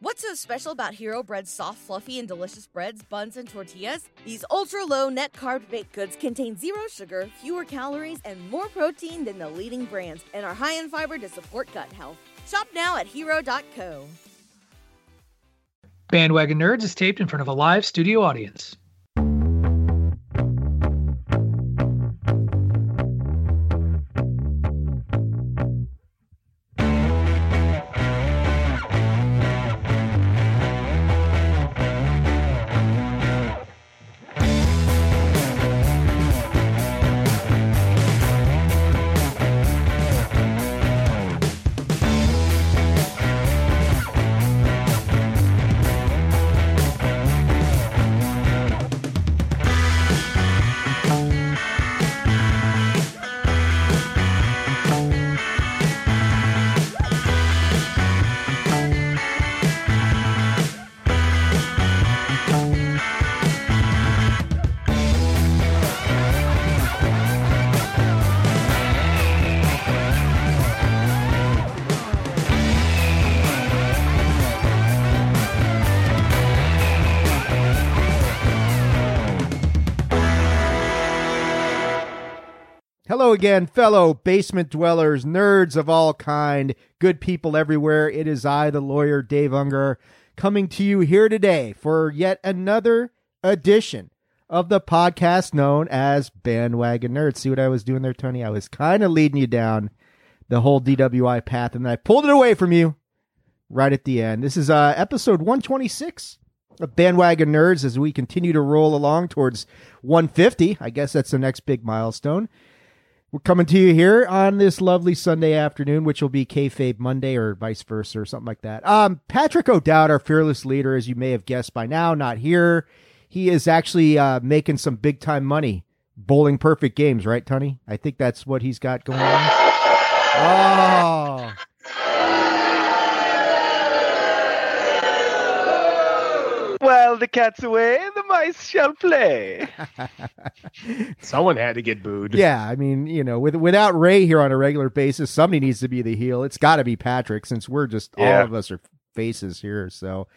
What's so special about Hero Bread's soft, fluffy, and delicious breads, buns, and tortillas? These ultra low net carb baked goods contain zero sugar, fewer calories, and more protein than the leading brands, and are high in fiber to support gut health. Shop now at hero.co. Bandwagon Nerds is taped in front of a live studio audience. Again, fellow basement dwellers, nerds of all kind, good people everywhere. It is I, the lawyer Dave Ungar, coming to you here today for yet another edition of the podcast known as Bandwagon Nerds. See what I was doing there, Tony? I was kind of leading you down the whole DWI path, and then I pulled it away from you right at the end. This is uh, episode 126 of Bandwagon Nerds as we continue to roll along towards 150. I guess that's the next big milestone. We're coming to you here on this lovely Sunday afternoon, which will be kayfabe Monday or vice versa or something like that. Um, Patrick O'Dowd, our fearless leader, as you may have guessed by now, not here. He is actually uh, making some big time money bowling perfect games, right, Tony? I think that's what he's got going on. Oh. While the cat's away, the mice shall play. Someone had to get booed. Yeah, I mean, you know, with without Ray here on a regular basis, somebody needs to be the heel. It's got to be Patrick, since we're just Yeah. all of us are faces here. So,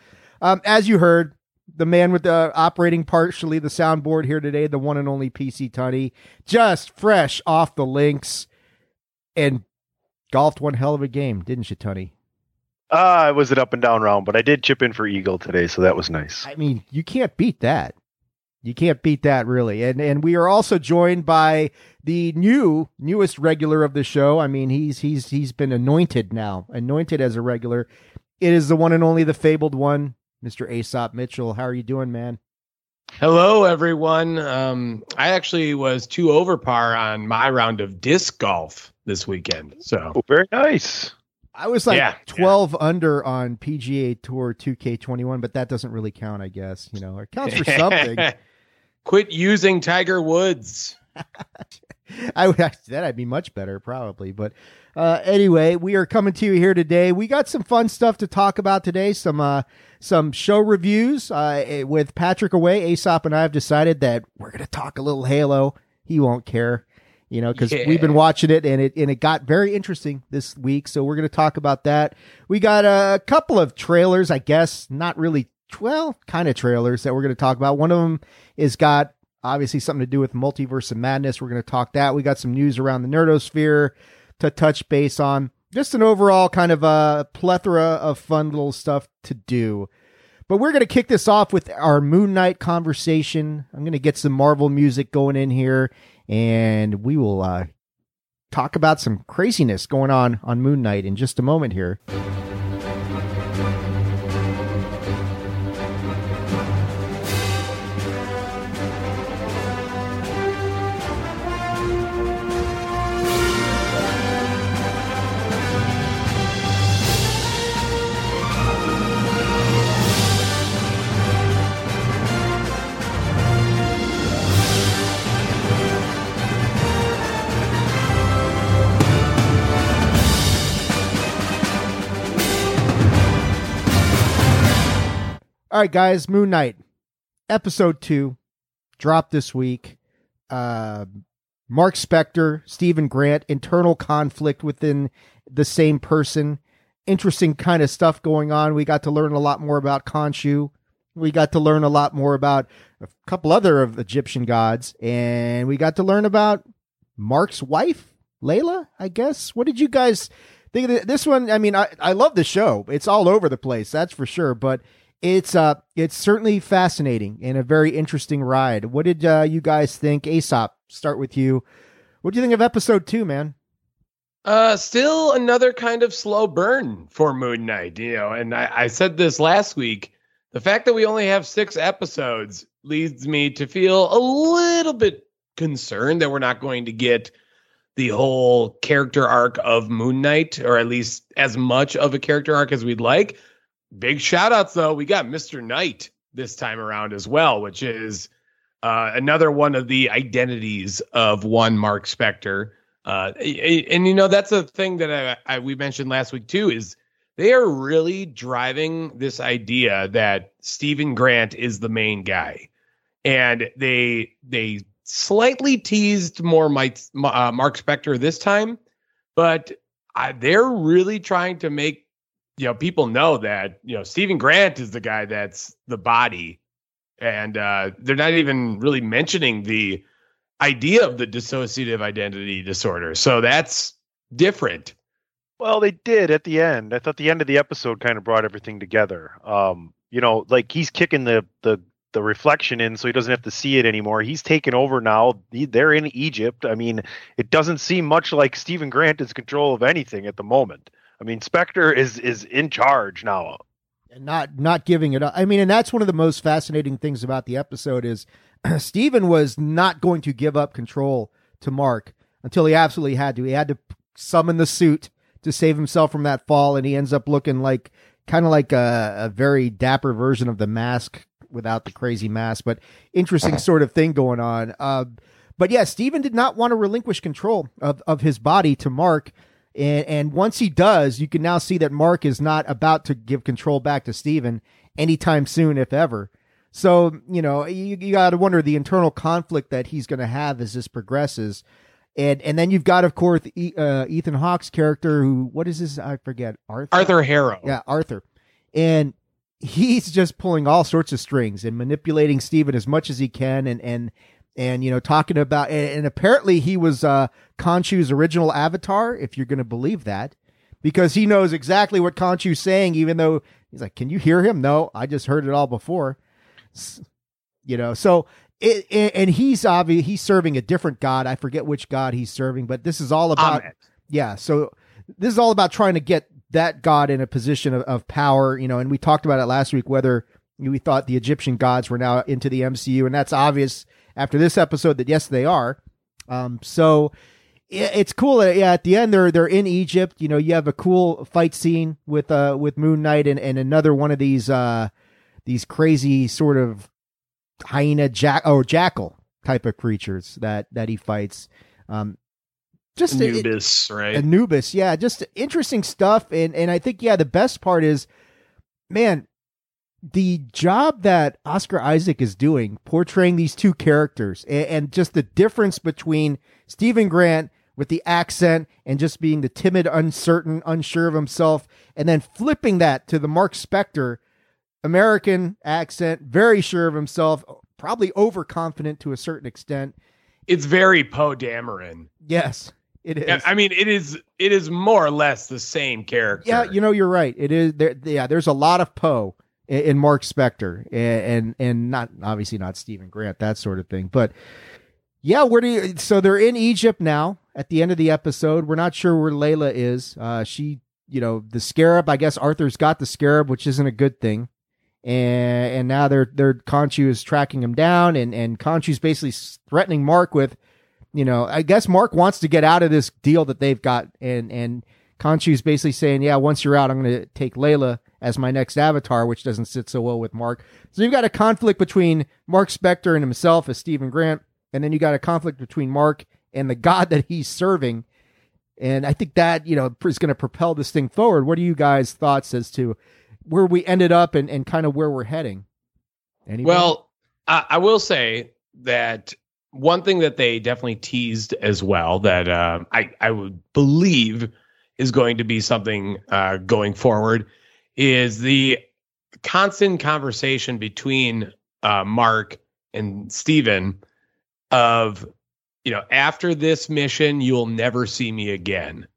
um, as you heard, the man with the operating partially the soundboard here today, the one and only PC Tunney, just fresh off the links, and golfed one hell of a game, didn't you, Tunney? Ah, it was an up and down round, but I did chip in for Eagle today, so that was nice. I mean, you can't beat that. You can't beat that really. And and we are also joined by the new newest regular of the show. I mean, he's he's he's been anointed now, anointed as a regular. It is the one and only the fabled one, Mr. Aesop Mitchell. How are you doing, man? Hello, everyone. Um, I actually was two over par on my round of disc golf this weekend. So Oh, very nice. I was like Yeah, 12 under on PGA Tour 2K21, but that doesn't really count, I guess. You know, it counts for something. Quit using Tiger Woods. I would that'd be much better probably. But uh, anyway, we are coming to you here today. We got some fun stuff to talk about today. Some uh, some show reviews uh, eh, with Patrick away. Aesop and I have decided that we're going to talk a little Halo. He won't care, you know, because Yeah. we've been watching it and it and it got very interesting this week. So we're going to talk about that. We got a couple of trailers, I guess, not really. Well, kind of trailers that we're going to talk about. One of them is got obviously something to do with multiverse of madness. We're going to talk that. We got some news around the nerdosphere to touch base on. Just an overall kind of a plethora of fun little stuff to do. But we're going to kick this off with our Moon Knight conversation. I'm going to get some Marvel music going in here, and we will uh, talk about some craziness going on on Moon Knight in just a moment here. Right, guys, Moon Knight, episode two, dropped this week. Uh, Marc Spector, Stephen Grant, internal conflict within the same person. interesting kind of stuff going on. We got to learn a lot more about Khonshu. We got to learn a lot more about a couple other of Egyptian gods, and we got to learn about Mark's wife, Layla. I guess. What did you guys think of this one? I mean, I I love the show. It's all over the place, that's for sure. But it's uh it's certainly fascinating and a very interesting ride. What did uh, you guys think? Aesop, start with you. What do you think of episode two, man? Uh, still another kind of slow burn for Moon Knight, you know. And I, I said this last week. The fact that we only have six episodes leads me to feel a little bit concerned that we're not going to get the whole character arc of Moon Knight, or at least as much of a character arc as we'd like. Big shout outs though, we got Mr. Knight this time around as well, which is uh, another one of the identities of one Marc Spector. Uh, and, you know that's a thing that I, I, we mentioned last week too is they are really driving this idea that Stephen Grant is the main guy, and they they slightly teased more Mike, uh, Marc Spector this time, but uh, they're really trying to make you know people know that you know Stephen Grant is the guy that's the body, and uh, they're not even really mentioning the idea of the dissociative identity disorder. So that's different. Well, they did at the end. I thought the end of the episode kind of brought everything together. Um, you know, like he's kicking the the the reflection in so he doesn't have to see it anymore. He's taken over now. He, they're in Egypt. I mean, it doesn't seem much like Stephen Grant is control of anything at the moment. I mean, Spector is is in charge now. And not not giving it up. I mean, and that's one of the most fascinating things about the episode is Stephen was not going to give up control to Mark until he absolutely had to. He had to summon the suit to save himself from that fall, and he ends up looking like kind of like a, a very dapper version of the mask without the crazy mask, but interesting sort of thing going on. Uh, but yeah, Stephen did not want to relinquish control of, of his body to Mark. And, and once he does, you can now see that Mark is not about to give control back to Stephen anytime soon, if ever. So, you know, you, you got to wonder the internal conflict that he's going to have as this progresses. And and then you've got, of course, uh, Ethan Hawke's character, who, what is his? I forget. Arthur? Arthur Harrow. Yeah, Arthur. And he's just pulling all sorts of strings and manipulating Stephen as much as he can and, and, and, you know, talking about, and, and apparently he was, uh, Khonshu's original avatar, if you're going to believe that, because he knows exactly what Khonshu's saying, even though he's like, can you hear him? No, I just heard it all before. You know so it, it, and he's obvious he's serving a different god. I forget which god he's serving but this is all about yeah so this is all about trying to get that god in a position of, of power you know and we talked about it last week whether we thought the egyptian gods were now into the mcu and that's obvious after this episode that yes they are um so it's cool that yeah at the end they're they're in egypt you know you have a cool fight scene with uh with moon knight and, and another one of these uh these crazy sort of hyena jack or jackal type of creatures that that he fights. Um, just Anubis, it, right? Anubis, yeah, just interesting stuff. And and I think yeah, the best part is, man, the job that Oscar Isaac is doing portraying these two characters and, and just the difference between Stephen Grant with the accent and just being the timid, uncertain, unsure of himself, and then flipping that to the Marc Spector American accent, very sure of himself, probably overconfident to a certain extent. It's very Poe Dameron. Yes, it is. I mean, it is. It is more or less the same character. Yeah, you know, you're right. It is. There, yeah, there's a lot of Poe in, in Marc Spector, and, and and not obviously not Stephen Grant, that sort of thing. But yeah, where do you? So they're in Egypt now. At the end of the episode, we're not sure where Layla is. Uh, she, you know, the scarab. I guess Arthur's got the scarab, which isn't a good thing and and now they're they're Khonshu is tracking him down, and and Khonshu's basically threatening Mark with, you know, I guess Mark wants to get out of this deal that they've got, and and Khonshu's basically saying, yeah, once you're out, I'm going to take Layla as my next avatar, which doesn't sit so well with Mark. So you've got a conflict between Marc Spector and himself as Stephen Grant, and then you got a conflict between Mark and the God that he's serving. And I think that, you know, is going to propel this thing forward. What are you guys' thoughts as to where we ended up and, and kind of where we're heading. Anybody? Well, I, I, will say that one thing that they definitely teased as well that uh, I I would believe is going to be something uh, going forward is the constant conversation between uh, Mark and Steven of, you know, after this mission, you'll never see me again.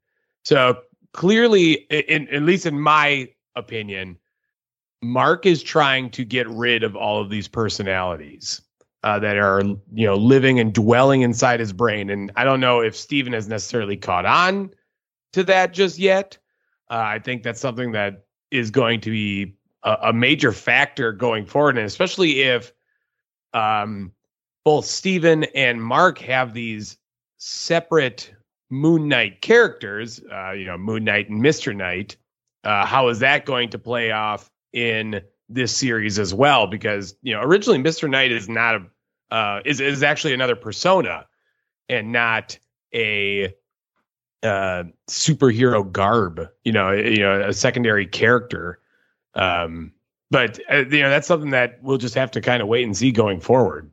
So clearly, in, at least in my opinion, Mark is trying to get rid of all of these personalities uh, that are, you know, living and dwelling inside his brain. And I don't know if Steven has necessarily caught on to that just yet. Uh, I think that's something that is going to be a, a major factor going forward, and especially if um, both Steven and Mark have these separate Moon Knight characters, uh, you know, Moon Knight and Mister Knight. Uh, how is that going to play off in this series as well? Because you know, originally Mister Knight is not a uh, is is actually another persona and not a uh, superhero garb. You know, you know, a secondary character. Um, but uh, you know, that's something that we'll just have to kind of wait and see going forward.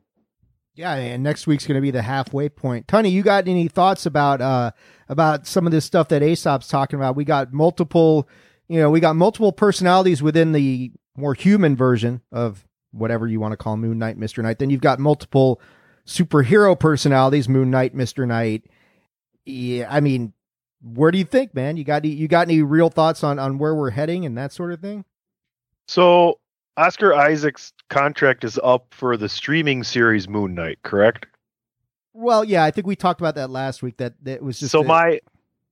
Yeah, and next week's going to be the halfway point. Tony, you got any thoughts about uh about some of this stuff that Aesop's talking about? We got multiple, you know, we got multiple personalities within the more human version of whatever you want to call Moon Knight, Mister Knight. Then you've got multiple superhero personalities, Moon Knight, Mister Knight. Yeah, I mean, where do you think, man? You got any, you got any real thoughts on on where we're heading and that sort of thing? So Oscar Isaac's contract is up for the streaming series Moon Knight, correct? Well, yeah, I think we talked about that last week. That that was just so a- my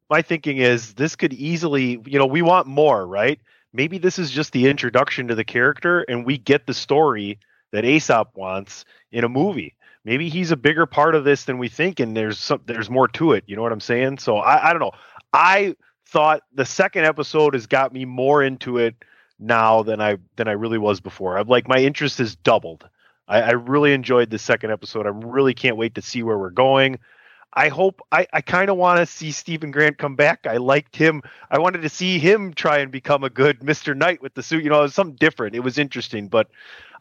my thinking is this could easily, you know, we want more, right? Maybe this is just the introduction to the character, and we get the story that Aesop wants in a movie. Maybe he's a bigger part of this than we think, and there's some, there's more to it. You know what I'm saying? So I, I don't know. I thought the second episode has got me more into it now than I than I really was before. I'm like my interest has doubled. I, I really enjoyed the second episode. I really can't wait to see where we're going. I hope I, I kind of want to see Stephen Grant come back. I liked him. I wanted to see him try and become a good Mr. Knight with the suit. You know, it was something different. It was interesting, but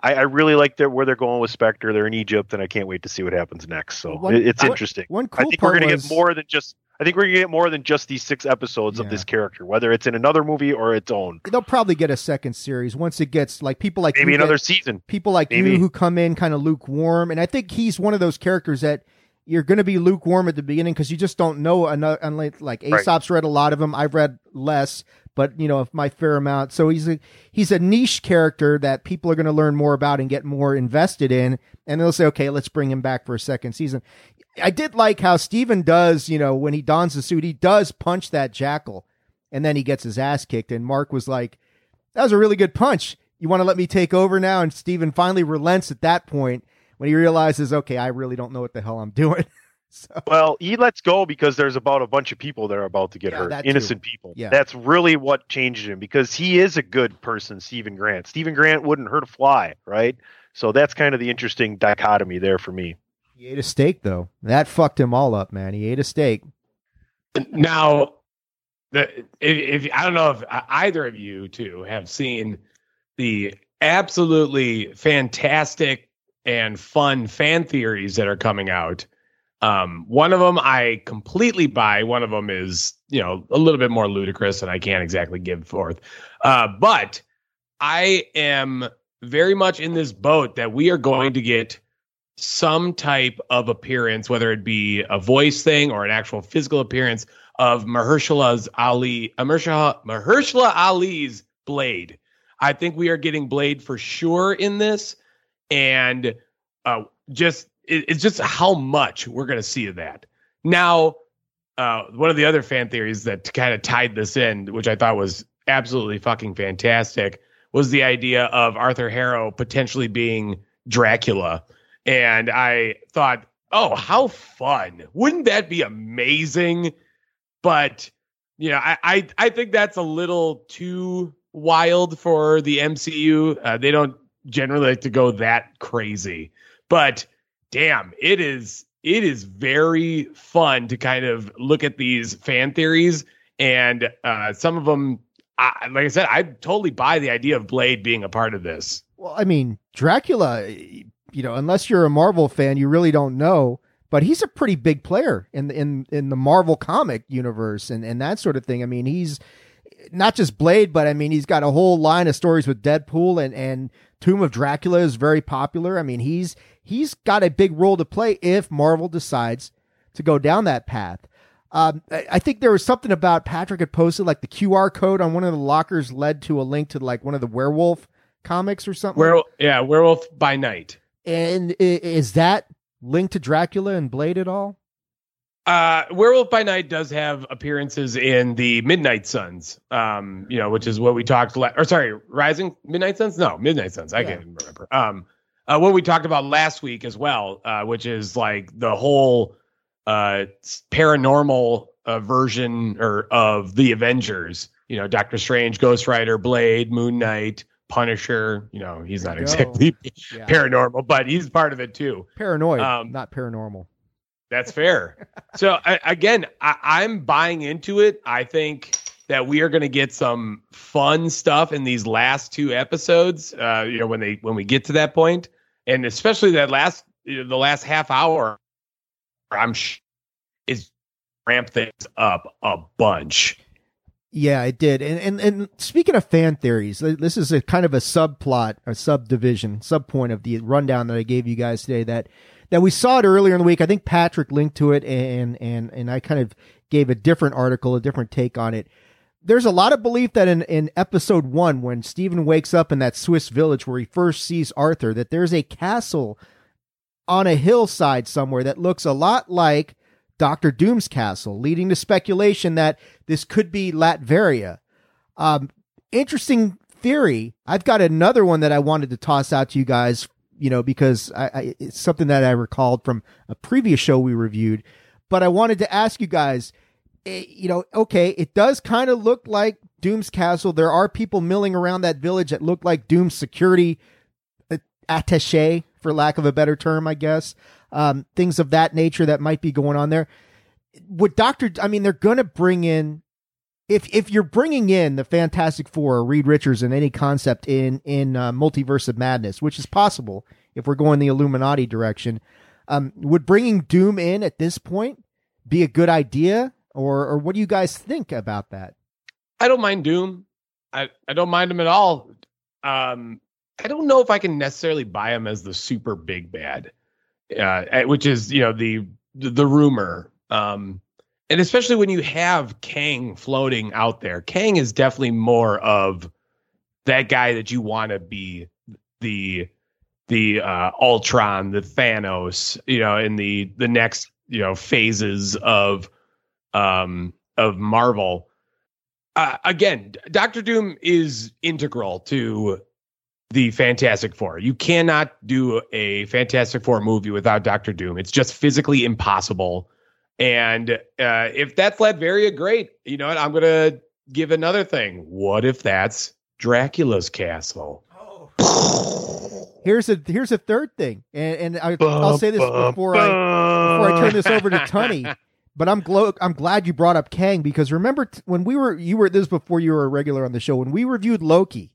I, I really like their, where they're going with Spector. They're in Egypt, and I can't wait to see what happens next. So One- it, it's interesting. one I cool think we're going to was- get more than just. I think we're going to get more than just these six episodes Yeah. of this character, whether it's in another movie or its own. they'll probably get a second series once it gets like people like Maybe another get- season. people like maybe. you who come in kind of lukewarm, and I think he's one of those characters that you're going to be lukewarm at the beginning because you just don't know enough. Unlike like Right. Aesop's read a lot of them, I've read less, but you know my fair amount. So he's a he's a niche character that people are going to learn more about and get more invested in, and they'll say, okay, let's bring him back for a second season. I did like how Steven does, you know, when he dons the suit, he does punch that jackal, and then he gets his ass kicked. And Mark was like, "That was a really good punch. You want to let me take over now?" And Steven finally relents at that point when he realizes, "Okay, I really don't know what the hell I'm doing." so Well, he lets go because there's about a bunch of people that are about to get Yeah, hurt, that too. innocent people. Yeah. That's really what changed him because he is a good person, Stephen Grant. Stephen Grant wouldn't hurt a fly, right? So that's kind of the interesting dichotomy there for me. he ate a steak, though. That fucked him all up, man. He ate a steak. Now, the if, if I don't know if either of you two have seen the absolutely fantastic and fun fan theories that are coming out. Um, one of them I completely buy. One of them is, you know, a little bit more ludicrous, and I can't exactly give forth. Uh, but I am very much in this boat that we are going to get some type of appearance, whether it be a voice thing or an actual physical appearance of Mahershala's Ali, Mahershala, Mahershala Ali's Blade. I think we are getting Blade for sure in this, and uh, just it, it's just how much we're going to see of that. Now, uh, one of the other fan theories that kind of tied this in, which I thought was absolutely fucking fantastic, was the idea of Arthur Harrow potentially being Dracula. And I thought, oh, how fun. Wouldn't that be amazing? But, you know, I, I, I think that's a little too wild for the MCU. Uh, they don't generally like to go that crazy. But damn, it is it is very fun to kind of look at these fan theories and uh, some of them I, like I said, I totally buy the idea of Blade being a part of this. Well, I mean, Dracula, you know, unless you're a Marvel fan, you really don't know. but he's a pretty big player in the, in in the Marvel comic universe and and that sort of thing. I mean, he's not just Blade, but I mean, he's got a whole line of stories with Deadpool and and Tomb of Dracula is very popular. I mean, he's he's got a big role to play if Marvel decides to go down that path. Um, I, think there was something about Patrick had posted like the QR code on one of the lockers led to a link to like one of the werewolf comics or something. Where yeah, Werewolf by Night. And is that linked to Dracula and Blade at all? Uh, Werewolf by Night does have appearances in the Midnight Suns, um, you know, which is what we talked. La- or sorry, Rising Midnight Suns? No, Midnight Suns. I Yeah. can't even remember. Um, uh, what we talked about last week as well, uh, which is like the whole uh paranormal uh, version or of the Avengers. You know, Doctor Strange, Ghost Rider, Blade, Moon Knight, Punisher. You know, he's not There you go. exactly Yeah. paranormal, but he's part of it too. Paranoid, Um, not paranormal. That's fair. so I, again, I, I'm buying into it. I think that we are going to get some fun stuff in these last two episodes. Uh, you know, when they when we get to that point, and especially that last you know, the last half hour, I'm sh- is ramp things up a bunch. Yeah, it did. And and and speaking of fan theories, this is a kind of a subplot, a subdivision, subpoint of the rundown that I gave you guys today. That that we saw it earlier in the week. I think Patrick linked to it, and and and I kind of gave a different article, a different take on it. There's a lot of belief that in in episode one, when Stephen wakes up in that Swiss village where he first sees Arthur, that there's a castle on a hillside somewhere that looks a lot like Doctor Doom's castle, leading to speculation that this could be Latveria. Um, interesting theory. I've got another one that I wanted to toss out to you guys, you know, because I, I, it's something that I recalled from a previous show we reviewed. But I wanted to ask you guys, eh, you know, okay, it does kind of look like Doom's castle. There are people milling around that village that look like Doom's security uh, attache, for lack of a better term, I guess. Um, things of that nature that might be going on there. Would Doctor? I mean, they're going to bring in if if you're bringing in the Fantastic Four or Reed Richards and any concept in in uh, Multiverse of Madness, which is possible if we're going the Illuminati direction, um, would bringing Doom in at this point be a good idea, or or what do you guys think about that? I don't mind Doom. I, I don't mind him at all. Um, I don't know if I can necessarily buy him as the super big bad, uh, which is you know the, the rumor. Um, and especially when you have Kang floating out there, Kang is definitely more of that guy that you want to be the the uh, Ultron, the Thanos, you know, in the the next you know phases of um of Marvel uh, again, Doctor Doom is integral to the Fantastic Four. You cannot do a Fantastic Four movie without Doctor Doom. It's just physically impossible. And uh, if that's Latveria, great. You know what? I'm gonna give another thing. What if that's Dracula's castle? Here's a here's a third thing, and and I, I'll say this before I before I turn this over to Tunney. But I'm glo- I'm glad you brought up Kang because remember t- when we were you were this before you were a regular on the show when we reviewed Loki,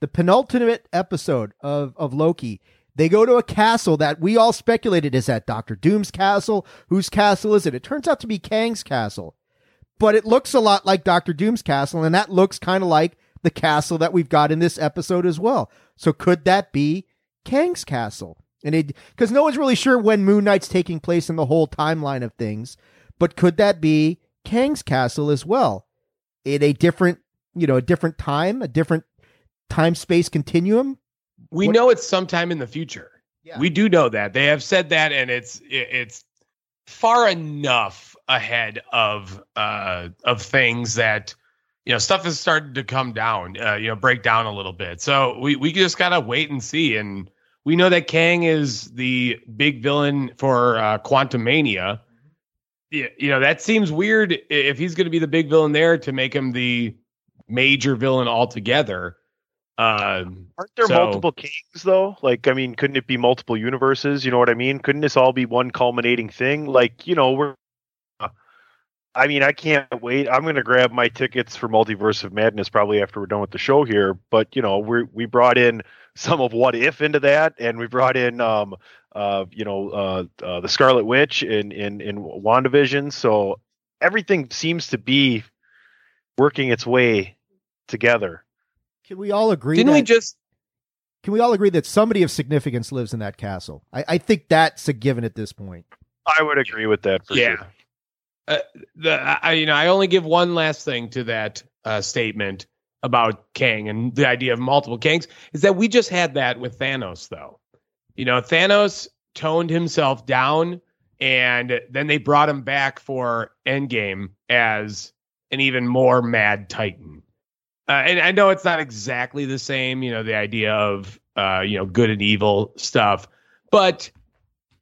the penultimate episode of of Loki. They go to a castle that we all speculated is that Doctor Doom's castle. Whose castle is it? It turns out to be Kang's castle, but it looks a lot like Doctor Doom's castle, and that looks kind of like the castle that we've got in this episode as well. So could that be Kang's castle? And it because no one's really sure when Moon Knight's taking place in the whole timeline of things. But could that be Kang's castle as well? In a different, you know, a different time, a different time space continuum? We What- know it's sometime in the future. Yeah. We do know that they have said that, and it's it's far enough ahead of uh of things that you know stuff is starting to come down, uh, you know, break down a little bit. So we we just gotta wait and see. And we know that Kang is the big villain for uh, Quantumania. Yeah, you know that seems weird if he's going to be the big villain there to make him the major villain altogether. Um, Aren't there So- multiple kings though? Like, I mean, couldn't it be multiple universes? You know what I mean? Couldn't this all be one culminating thing? Like, you know, we're uh, I mean, I can't wait. I'm going to grab my tickets for Multiverse of Madness probably after we're done with the show here. But you know, we we brought in some of What If into that, and we brought in, um, uh, you know, uh, uh, the Scarlet Witch in in in Wandavision. So everything seems to be working its way together. Can we all agree? Didn't that, we just? Can we all agree that somebody of significance lives in that castle? I, I think that's a given at this point. I would agree with that for Yeah. sure. Uh, the I, you know I only give one last thing to that uh, statement about Kang and the idea of multiple Kangs is that we just had that with Thanos though. You know, Thanos toned himself down and then they brought him back for Endgame as an even more mad Titan. Uh, and I know it's not exactly the same, you know, the idea of uh, you know, good and evil stuff, but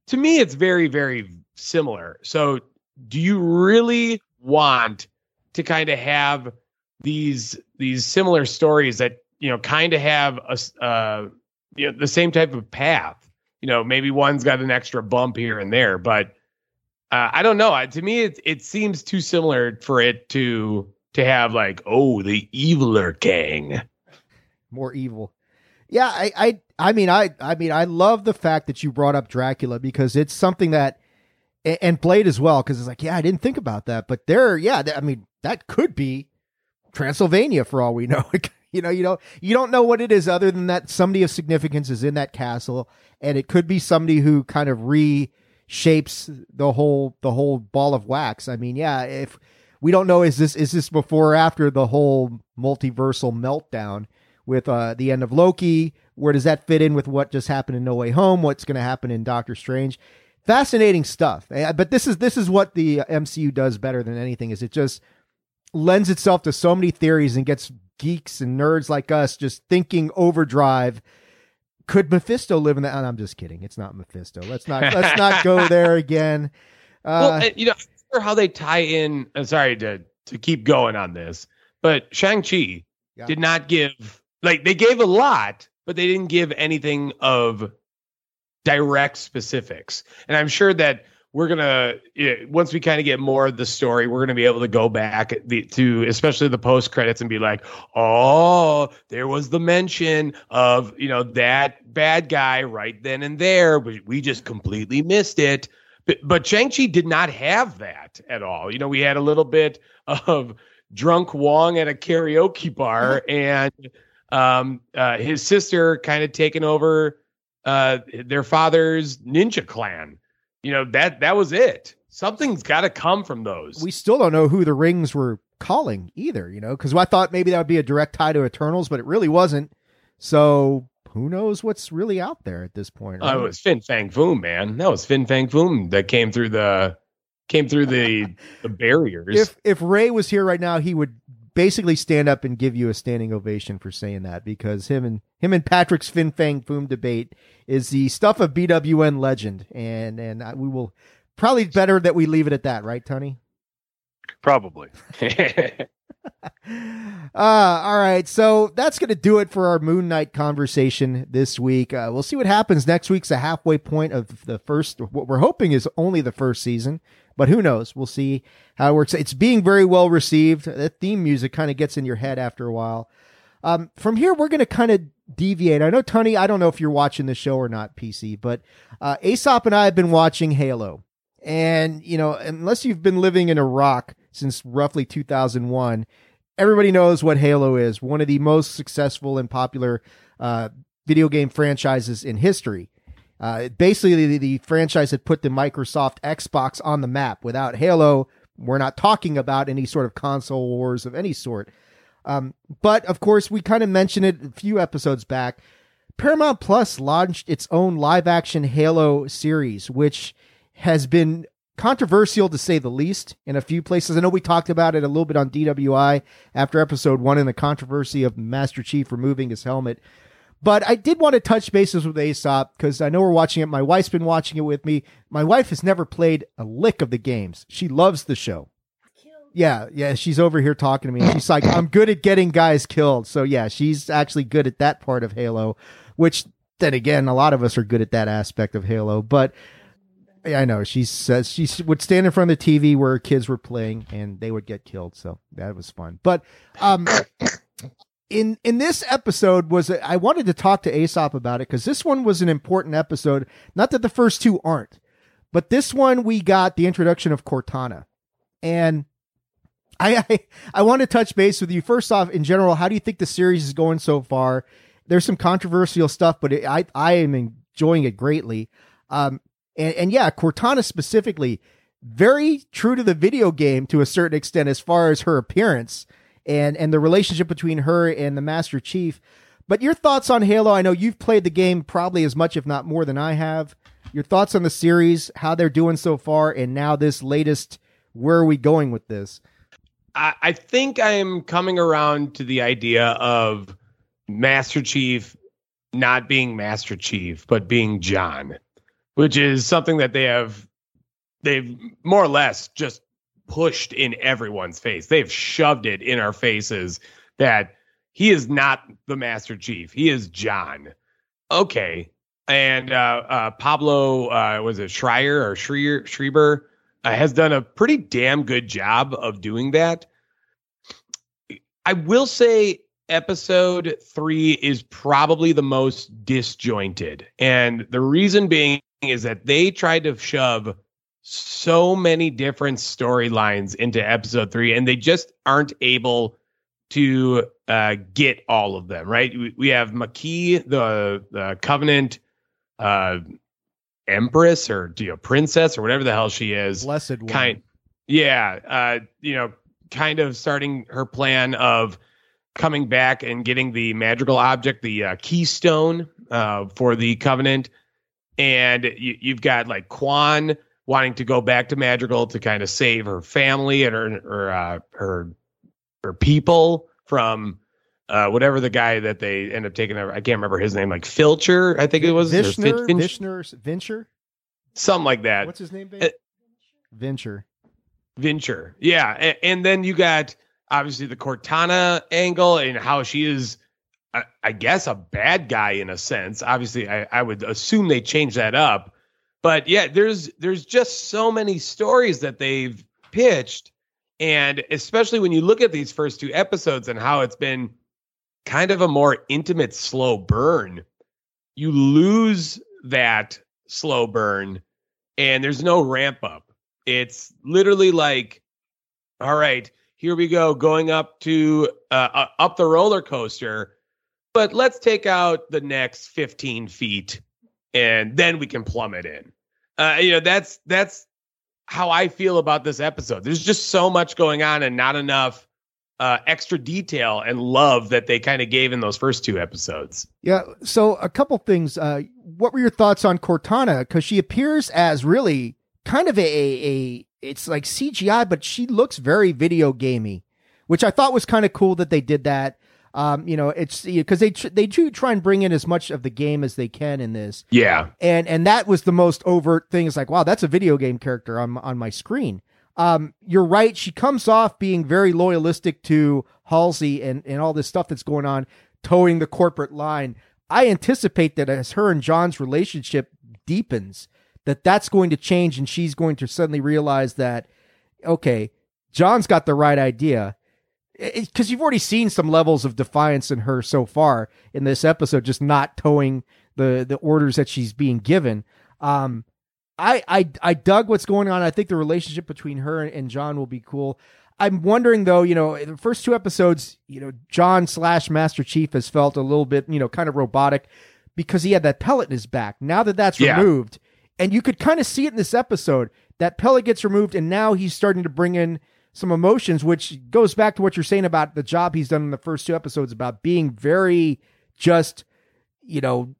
to me it's very very similar. So do you really want to kind of have these these similar stories that you know kind of have a uh, you know the same type of path? You know maybe one's got an extra bump here and there but uh, i don't know. Uh, to me it, it seems too similar for it to to have like oh the eviler Kang. More evil. Yeah, I, I, I mean, I, I mean, I love the fact that you brought up Dracula because it's something that, a- and Blade as well, because it's like, yeah, I didn't think about that, but there, yeah, I mean, that could be Transylvania for all we know. you know, you know, you don't know what it is other than that somebody of significance is in that castle, and it could be somebody who kind of reshapes the whole, the whole ball of wax. I mean, yeah, if we don't know, is this, is this before or after the whole multiversal meltdown? with uh, the end of Loki. Where does that fit in with what just happened in No Way Home? What's going to happen in Doctor Strange? Fascinating stuff. Eh, But this is this is what the MCU does better than anything. Is it just lends itself to so many theories and gets geeks and nerds like us just thinking overdrive. Could Mephisto live in that? And I'm just kidding. It's not Mephisto. Let's not let's not go there again. well Uh, and, you know I'm sure how they tie in I'm sorry to to keep going on this but shang-chi Yeah. did not give like they gave a lot but they didn't give anything of direct specifics and i'm sure that we're gonna once we kind of get more of the story we're gonna be able to go back the, to especially the post credits and be like oh there was the mention of you know that bad guy right then and there but we just completely missed it but, but Shang-Chi did not have that at all. You know, we had a little bit of drunk Wong at a karaoke bar and um, uh, his sister kind of taking over uh, their father's ninja clan. You know, that that was it. Something's got to come from those. we still don't know who the rings were calling either, you know, because I thought maybe that would be a direct tie to Eternals, but it really wasn't. So who knows what's really out there at this point? Oh, it was Fin Fang Foom, man. That was Fin Fang Foom that came through the came through the the barriers. if if Ray was here right now, he would basically stand up and give you a standing ovation for saying that because him and him and Patrick's Fin Fang Foom debate is the stuff of BWN legend, and and I, we will probably better that we leave it at that, right, Tony? Probably. Uh, all right. So that's going to do it for our Moon Knight conversation this week. Uh, we'll see what happens. Next week's a halfway point of the first, what we're hoping is only the first season, but who knows? We'll see how it works. It's being very well received. The theme music kind of gets in your head after a while. Um, from here, we're going to kind of deviate. I know, Tony, I don't know if you're watching the show or not, PC, but uh, Aesop and I have been watching Halo. And, you know, unless you've been living in Iraq since roughly 2001, everybody knows what Halo is. One of the most successful and popular uh, video game franchises in history. Uh, basically, the, the franchise had put the Microsoft Xbox on the map. Without Halo, we're not talking about any sort of console wars of any sort. Um, but of course, we kind of mentioned it a few episodes back. Paramount Plus launched its own live action Halo series, which has been controversial to say the least in a few places. I know we talked about it a little bit on DWI after episode one in the controversy of Master Chief removing his helmet. But I did want to touch bases with Aesop because I know we're watching it. My wife's been watching it with me. My wife has never played a lick of the games. She loves the show. Yeah, yeah, she's over here talking to me. She's like, I'm good at getting guys killed. So yeah, she's actually good at that part of Halo, which then again, a lot of us are good at that aspect of Halo. But I know. She says she would stand in front of the TV where kids were playing, and they would get killed. So that was fun. But um, in in this episode was I wanted to talk to Aesop about it because this one was an important episode. Not that the first two aren't, but this one we got the introduction of Cortana, and I I, I want to touch base with you first off. In general, how do you think the series is going so far? There's some controversial stuff, but it, I I am enjoying it greatly. Um, and, and yeah, Cortana specifically, very true to the video game to a certain extent as far as her appearance and and the relationship between her and the Master Chief. But your thoughts on Halo? I know you've played the game probably as much, if not more, than I have. Your thoughts on the series, how they're doing so far, and now this latest. Where are we going with this? I, I think I am coming around to the idea of Master Chief not being Master Chief, but being John, which is something that they have they've more or less just pushed in everyone's face. They've shoved it in our faces that he is not the Master Chief. He is John. Okay. And uh, uh, Pablo, uh, was it Schreier or Schreier, Schreiber, uh, has done a pretty damn good job of doing that. I will say episode three is probably the most disjointed. And the reason being is that they tried to shove so many different storylines into episode three, and they just aren't able to uh, get all of them. Right? We, we have Makee, the the Covenant uh, Empress or you know, Princess or whatever the hell she is. Blessed one. Kind, yeah. Uh, you know, kind of starting her plan of coming back and getting the magical object, the uh, keystone uh, for the Covenant. And you, you've got like Kwan wanting to go back to Madrigal to kind of save her family and her her uh, her, her people from uh, whatever the guy that they end up taking over. I can't remember his name, like Filcher, I think it was. Vishner, Fin- Vishner, Venture, something like that. What's his name? Uh, Venture. Venture, yeah, and, and, then you got obviously the Cortana angle and how she is. I, I guess a bad guy in a sense. Obviously, I, I would assume they changed that up but yeah, there's there's just so many stories that they've pitched, and especially when you look at these first two episodes and how it's been kind of a more intimate, slow burn, you lose that slow burn, and there's no ramp up. It's literally like, all right, here we go, going up to uh, up the roller coaster, but let's take out the next 15 feet and then we can plummet in. Uh, you know, that's that's how I feel about this episode. There's just so much going on and not enough uh, extra detail and love that they kind of gave in those first two episodes. Yeah. So a couple things. Uh, what were your thoughts on Cortana? Because she appears as really kind of a, a, it's like CGI, but she looks very video gamey, which I thought was kind of cool that they did that. Um, you know, it's because they tr- they do try and bring in as much of the game as they can in this. Yeah, and and that was the most overt thing. It's like, wow, that's a video game character on on my screen. Um, you're right. She comes off being very loyalistic to Halsey and and all this stuff that's going on, toeing the corporate line. I anticipate that as her and John's relationship deepens, that that's going to change, and she's going to suddenly realize that, okay, John's got the right idea because you've already seen some levels of defiance in her so far in this episode, just not towing the the orders that she's being given. Um, I I I dug what's going on. I think the relationship between her and John will be cool. I'm wondering though, you know, the first two episodes, you know, John slash Master Chief has felt a little bit, you know, kind of robotic because he had that pellet in his back. Now that that's yeah. removed, and you could kind of see it in this episode, that pellet gets removed, and now he's starting to bring in some emotions, which goes back to what you're saying about the job he's done in the first two episodes about being very just, you know,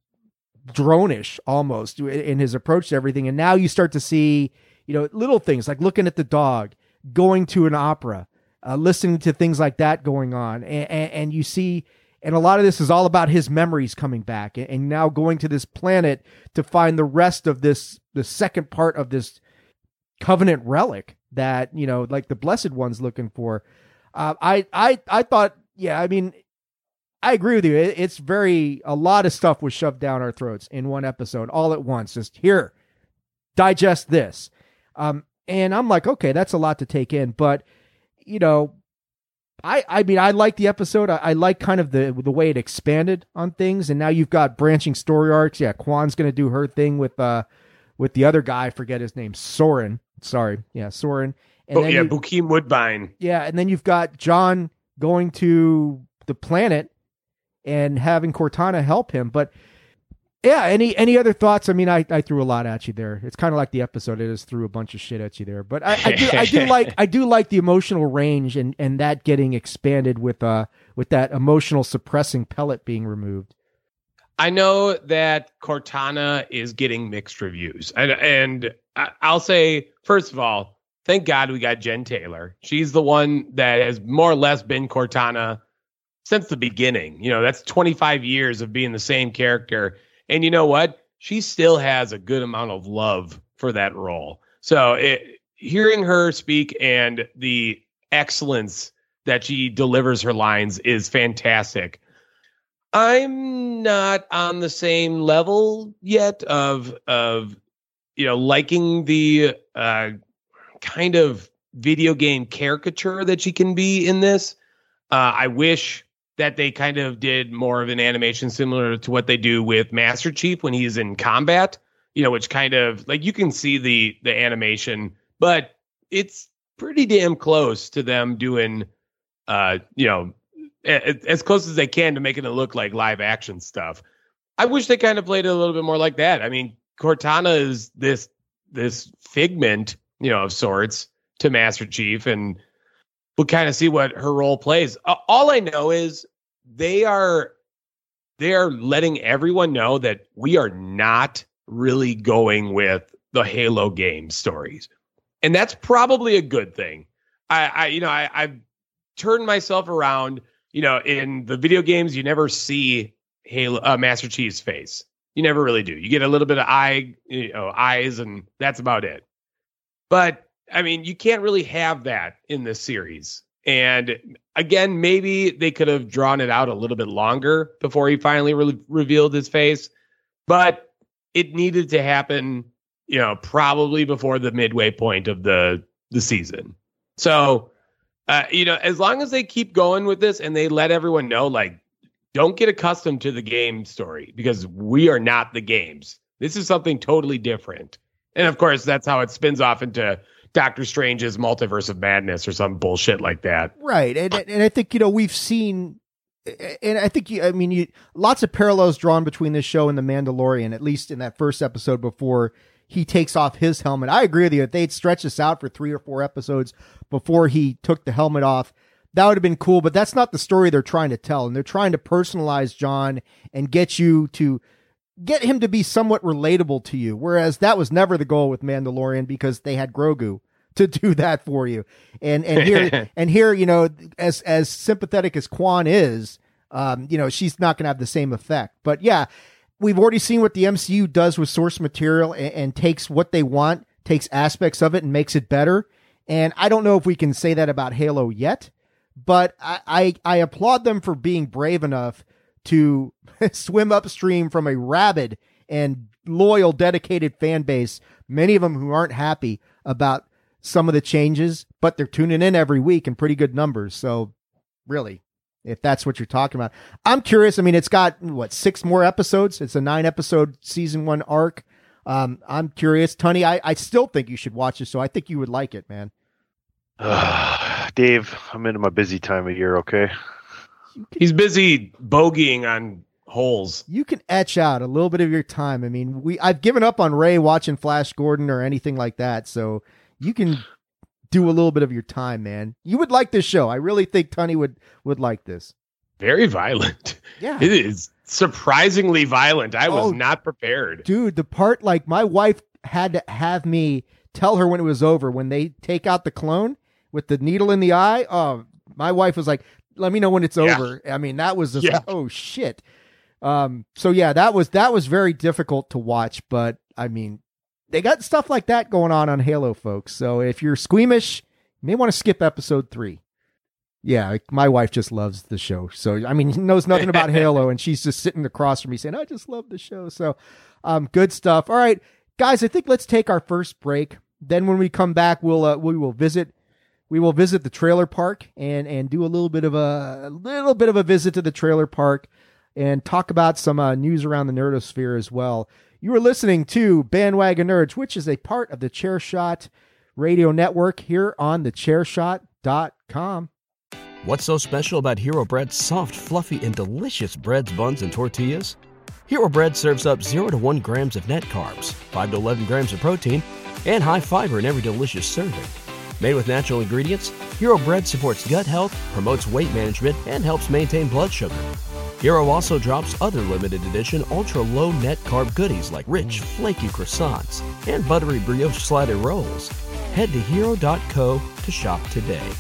dronish almost in his approach to everything. And now you start to see, you know, little things like looking at the dog, going to an opera, uh, listening to things like that going on. And, and, and, you see, and a lot of this is all about his memories coming back and, and now going to this planet to find the rest of this, the second part of this covenant relic that you know like the blessed one's looking for uh, i i i thought yeah i mean i agree with you it, it's very a lot of stuff was shoved down our throats in one episode all at once just here digest this. Um, and I'm like, okay, that's a lot to take in, but you know, I I mean, I like the episode. I, I like kind of the the way it expanded on things, and now you've got branching story arcs. Yeah, Kwan's to do her thing with uh with the other guy. I forget his name, Soren. Sorry, yeah, Soren. And oh, yeah, you, Bokeem Woodbine. Yeah, and then you've got John going to the planet and having Cortana help him. But yeah, any any other thoughts? I mean, I, I threw a lot at you there. It's kind of like the episode. It just threw a bunch of shit at you there. But I, I do I do like I do like the emotional range and and that getting expanded with uh with that emotional suppressing pellet being removed. I know that Cortana is getting mixed reviews, and and I'll say first of all, thank God we got Jen Taylor. She's the one that has more or less been Cortana since the beginning. You know, that's 25 years of being the same character. And you know what? She still has a good amount of love for that role. So it, hearing her speak and the excellence that she delivers her lines is fantastic. I'm not on the same level yet of of you know liking the uh, kind of video game caricature that she can be in this. Uh, I wish that they kind of did more of an animation similar to what they do with Master Chief when he's in combat, you know, which kind of like you can see the the animation, but it's pretty damn close to them doing uh, you know, as close as they can to making it look like live action stuff. I wish they kind of played it a little bit more like that. I mean, Cortana is this this figment, you know, of sorts to Master Chief and we'll kind of see what her role plays. All I know is they are they are letting everyone know that we are not really going with the Halo game stories, and that's probably a good thing. I, I you know, I, I've turned myself around. You know, in the video games, you never see Halo uh, Master Chief's face. You never really do. You get a little bit of eye, you know, eyes, and that's about it. But I mean, you can't really have that in this series. And again, maybe they could have drawn it out a little bit longer before he finally re- revealed his face, but it needed to happen, you know, probably before the midway point of the the season. So, uh, you know, as long as they keep going with this and they let everyone know, like, don't get accustomed to the game story because we are not the games. This is something totally different. And of course, that's how it spins off into Doctor Strange's multiverse of madness or some bullshit like that. Right. And and I think, you know, we've seen and I think you, I mean, you, lots of parallels drawn between this show and The Mandalorian, at least in that first episode before he takes off his helmet. I agree with you. If they'd stretch this out for three or four episodes before he took the helmet off, that would have been cool. But that's not the story they're trying to tell. And they're trying to personalize John and get you to get him to be somewhat relatable to you. Whereas that was never the goal with Mandalorian because they had Grogu to do that for you. And and here and here, you know, as as sympathetic as Kwan is, um, you know, she's not going to have the same effect. But yeah, we've already seen what the MCU does with source material and, and takes what they want, takes aspects of it, and makes it better. And I don't know if we can say that about Halo yet, but I, I, I applaud them for being brave enough to swim upstream from a rabid and loyal, dedicated fan base, many of them who aren't happy about some of the changes, but they're tuning in every week in pretty good numbers. So, really, if that's what you're talking about, I'm curious. I mean, it's got what six more episodes. It's a nine episode season one arc. Um, I'm curious, Tony. I, I still think you should watch it, so I think you would like it, man. Uh, Dave, I'm into my busy time of year. Okay, he's busy bogeying on holes. You can etch out a little bit of your time. I mean, we I've given up on Rey watching Flash Gordon or anything like that. So you can do a little bit of your time, man. You would like this show. I really think Tony would would like this. Very violent. Yeah. It is surprisingly violent. I was oh, not prepared. Dude, the part like my wife had to have me tell her when it was over when they take out the clone with the needle in the eye. Oh, my wife was like, "Let me know when it's yeah. over." I mean, that was just yeah. oh shit. Um so yeah, that was that was very difficult to watch, but I mean, they got stuff like that going on on Halo, folks. So if you're squeamish, you may want to skip episode three. Yeah, my wife just loves the show. So I mean, knows nothing about Halo, and she's just sitting across from me saying, "I just love the show." So, um, good stuff. All right, guys, I think let's take our first break. Then when we come back, we'll uh, we will visit we will visit the trailer park and and do a little bit of a, a little bit of a visit to the trailer park and talk about some uh, news around the nerdosphere as well. You are listening to Bandwagon Nerds, which is a part of the Chairshot Radio Network here on the Chairshot.com. What's so special about Hero Bread's soft, fluffy, and delicious breads, buns, and tortillas? Hero Bread serves up 0 to 1 grams of net carbs, 5 to 11 grams of protein, and high fiber in every delicious serving. Made with natural ingredients, Hero Bread supports gut health, promotes weight management, and helps maintain blood sugar. Hero also drops other limited edition ultra low net carb goodies like rich, flaky croissants and buttery brioche slider rolls. Head to hero.co to shop today.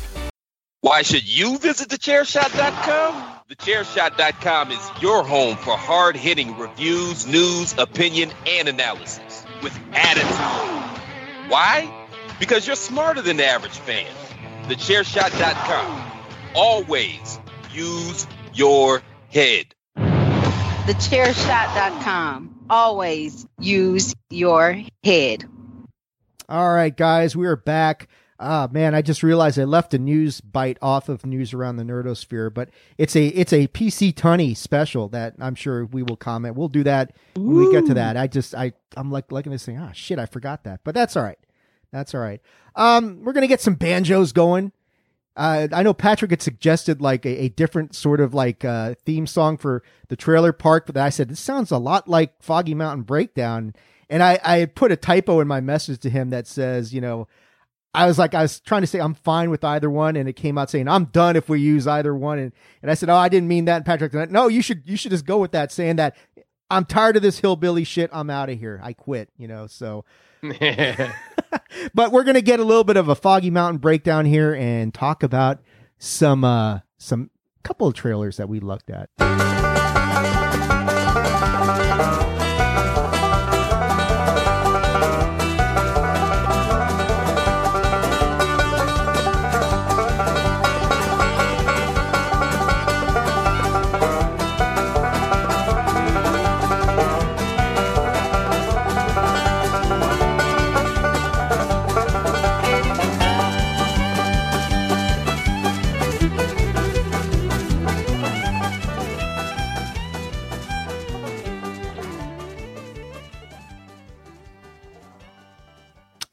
Why should you visit thechairshot.com? Thechairshot.com is your home for hard hitting reviews, news, opinion, and analysis with attitude. Why? Because you're smarter than the average fan. Thechairshot.com. Always use your head. Thechairshot.com. Always use your head. All right, guys, we are back. Ah, man, I just realized I left a news bite off of news around the nerdosphere, but it's a it's a PC Tunney special that I'm sure we will comment. We'll do that when we get to that. I just I I'm like looking at this thing. Ah, shit, I forgot that, but that's all right. That's all right. Um, we're gonna get some banjos going. Uh, I know Patrick had suggested like a, a different sort of like uh, theme song for the trailer park, but I said this sounds a lot like Foggy Mountain Breakdown, and I I had put a typo in my message to him that says you know. I was like, I was trying to say I'm fine with either one, and it came out saying I'm done if we use either one, and and I said, oh, I didn't mean that. And Patrick, said, no, you should you should just go with that, saying that I'm tired of this hillbilly shit. I'm out of here. I quit. You know, so but we're gonna get a little bit of a Foggy Mountain breakdown here and talk about some uh some couple of trailers that we looked at.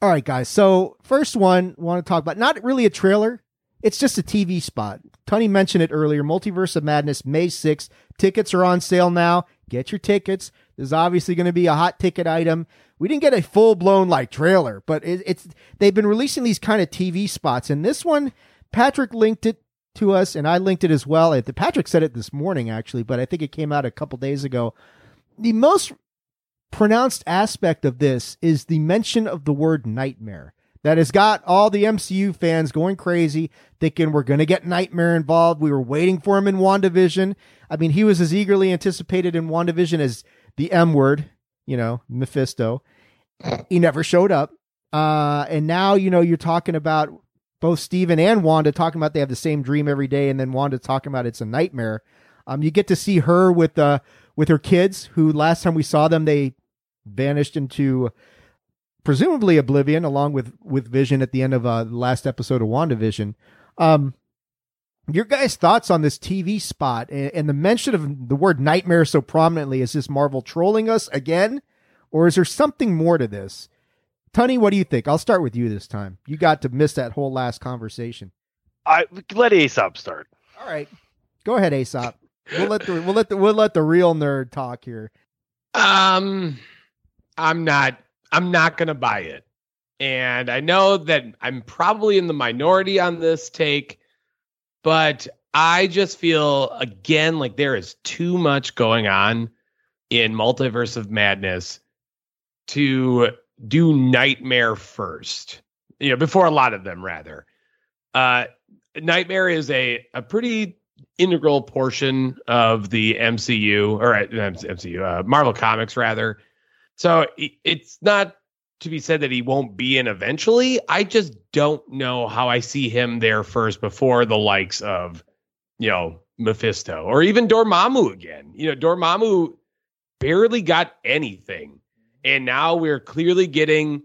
All right, guys. So first one, want to talk about not really a trailer. It's just a TV spot. Tony mentioned it earlier. Multiverse of Madness, May 6th. Tickets are on sale now. Get your tickets. There's obviously going to be a hot ticket item. We didn't get a full blown like trailer, but it, it's they've been releasing these kind of TV spots, and this one, Patrick linked it to us, and I linked it as well. Patrick said it this morning actually, but I think it came out a couple days ago. The most pronounced aspect of this is the mention of the word nightmare that has got all the MCU fans going crazy, thinking we're going to get Nightmare involved. We were waiting for him in WandaVision. I mean, he was as eagerly anticipated in WandaVision as the M word, you know, Mephisto. He never showed up. Uh, and now, you know, you're talking about both Steven and Wanda talking about they have the same dream every day, and then Wanda talking about it's a nightmare. Um, you get to see her with uh with her kids, who last time we saw them, they vanished into presumably oblivion along with with vision at the end of uh, the last episode of wandavision. Um your guys thoughts on this tv spot and, and, the mention of the word nightmare so prominently is this marvel trolling us again? Or is there something more to this? Tony what do you think? I'll start with you this time. You got to miss that whole last conversation. I let aesop start. All right. Go ahead aesop. We'll let the we'll let the we'll let the real nerd talk here. Um I'm not I'm not going to buy it. And I know that I'm probably in the minority on this take, but I just feel again like there is too much going on in Multiverse of Madness to do Nightmare first. You know, before a lot of them rather. Uh Nightmare is a a pretty integral portion of the MCU or uh, MCU uh, Marvel Comics rather so it's not to be said that he won't be in eventually. I just don't know how I see him there first before the likes of, you know, Mephisto or even Dormammu again. You know, Dormammu barely got anything And now we're clearly getting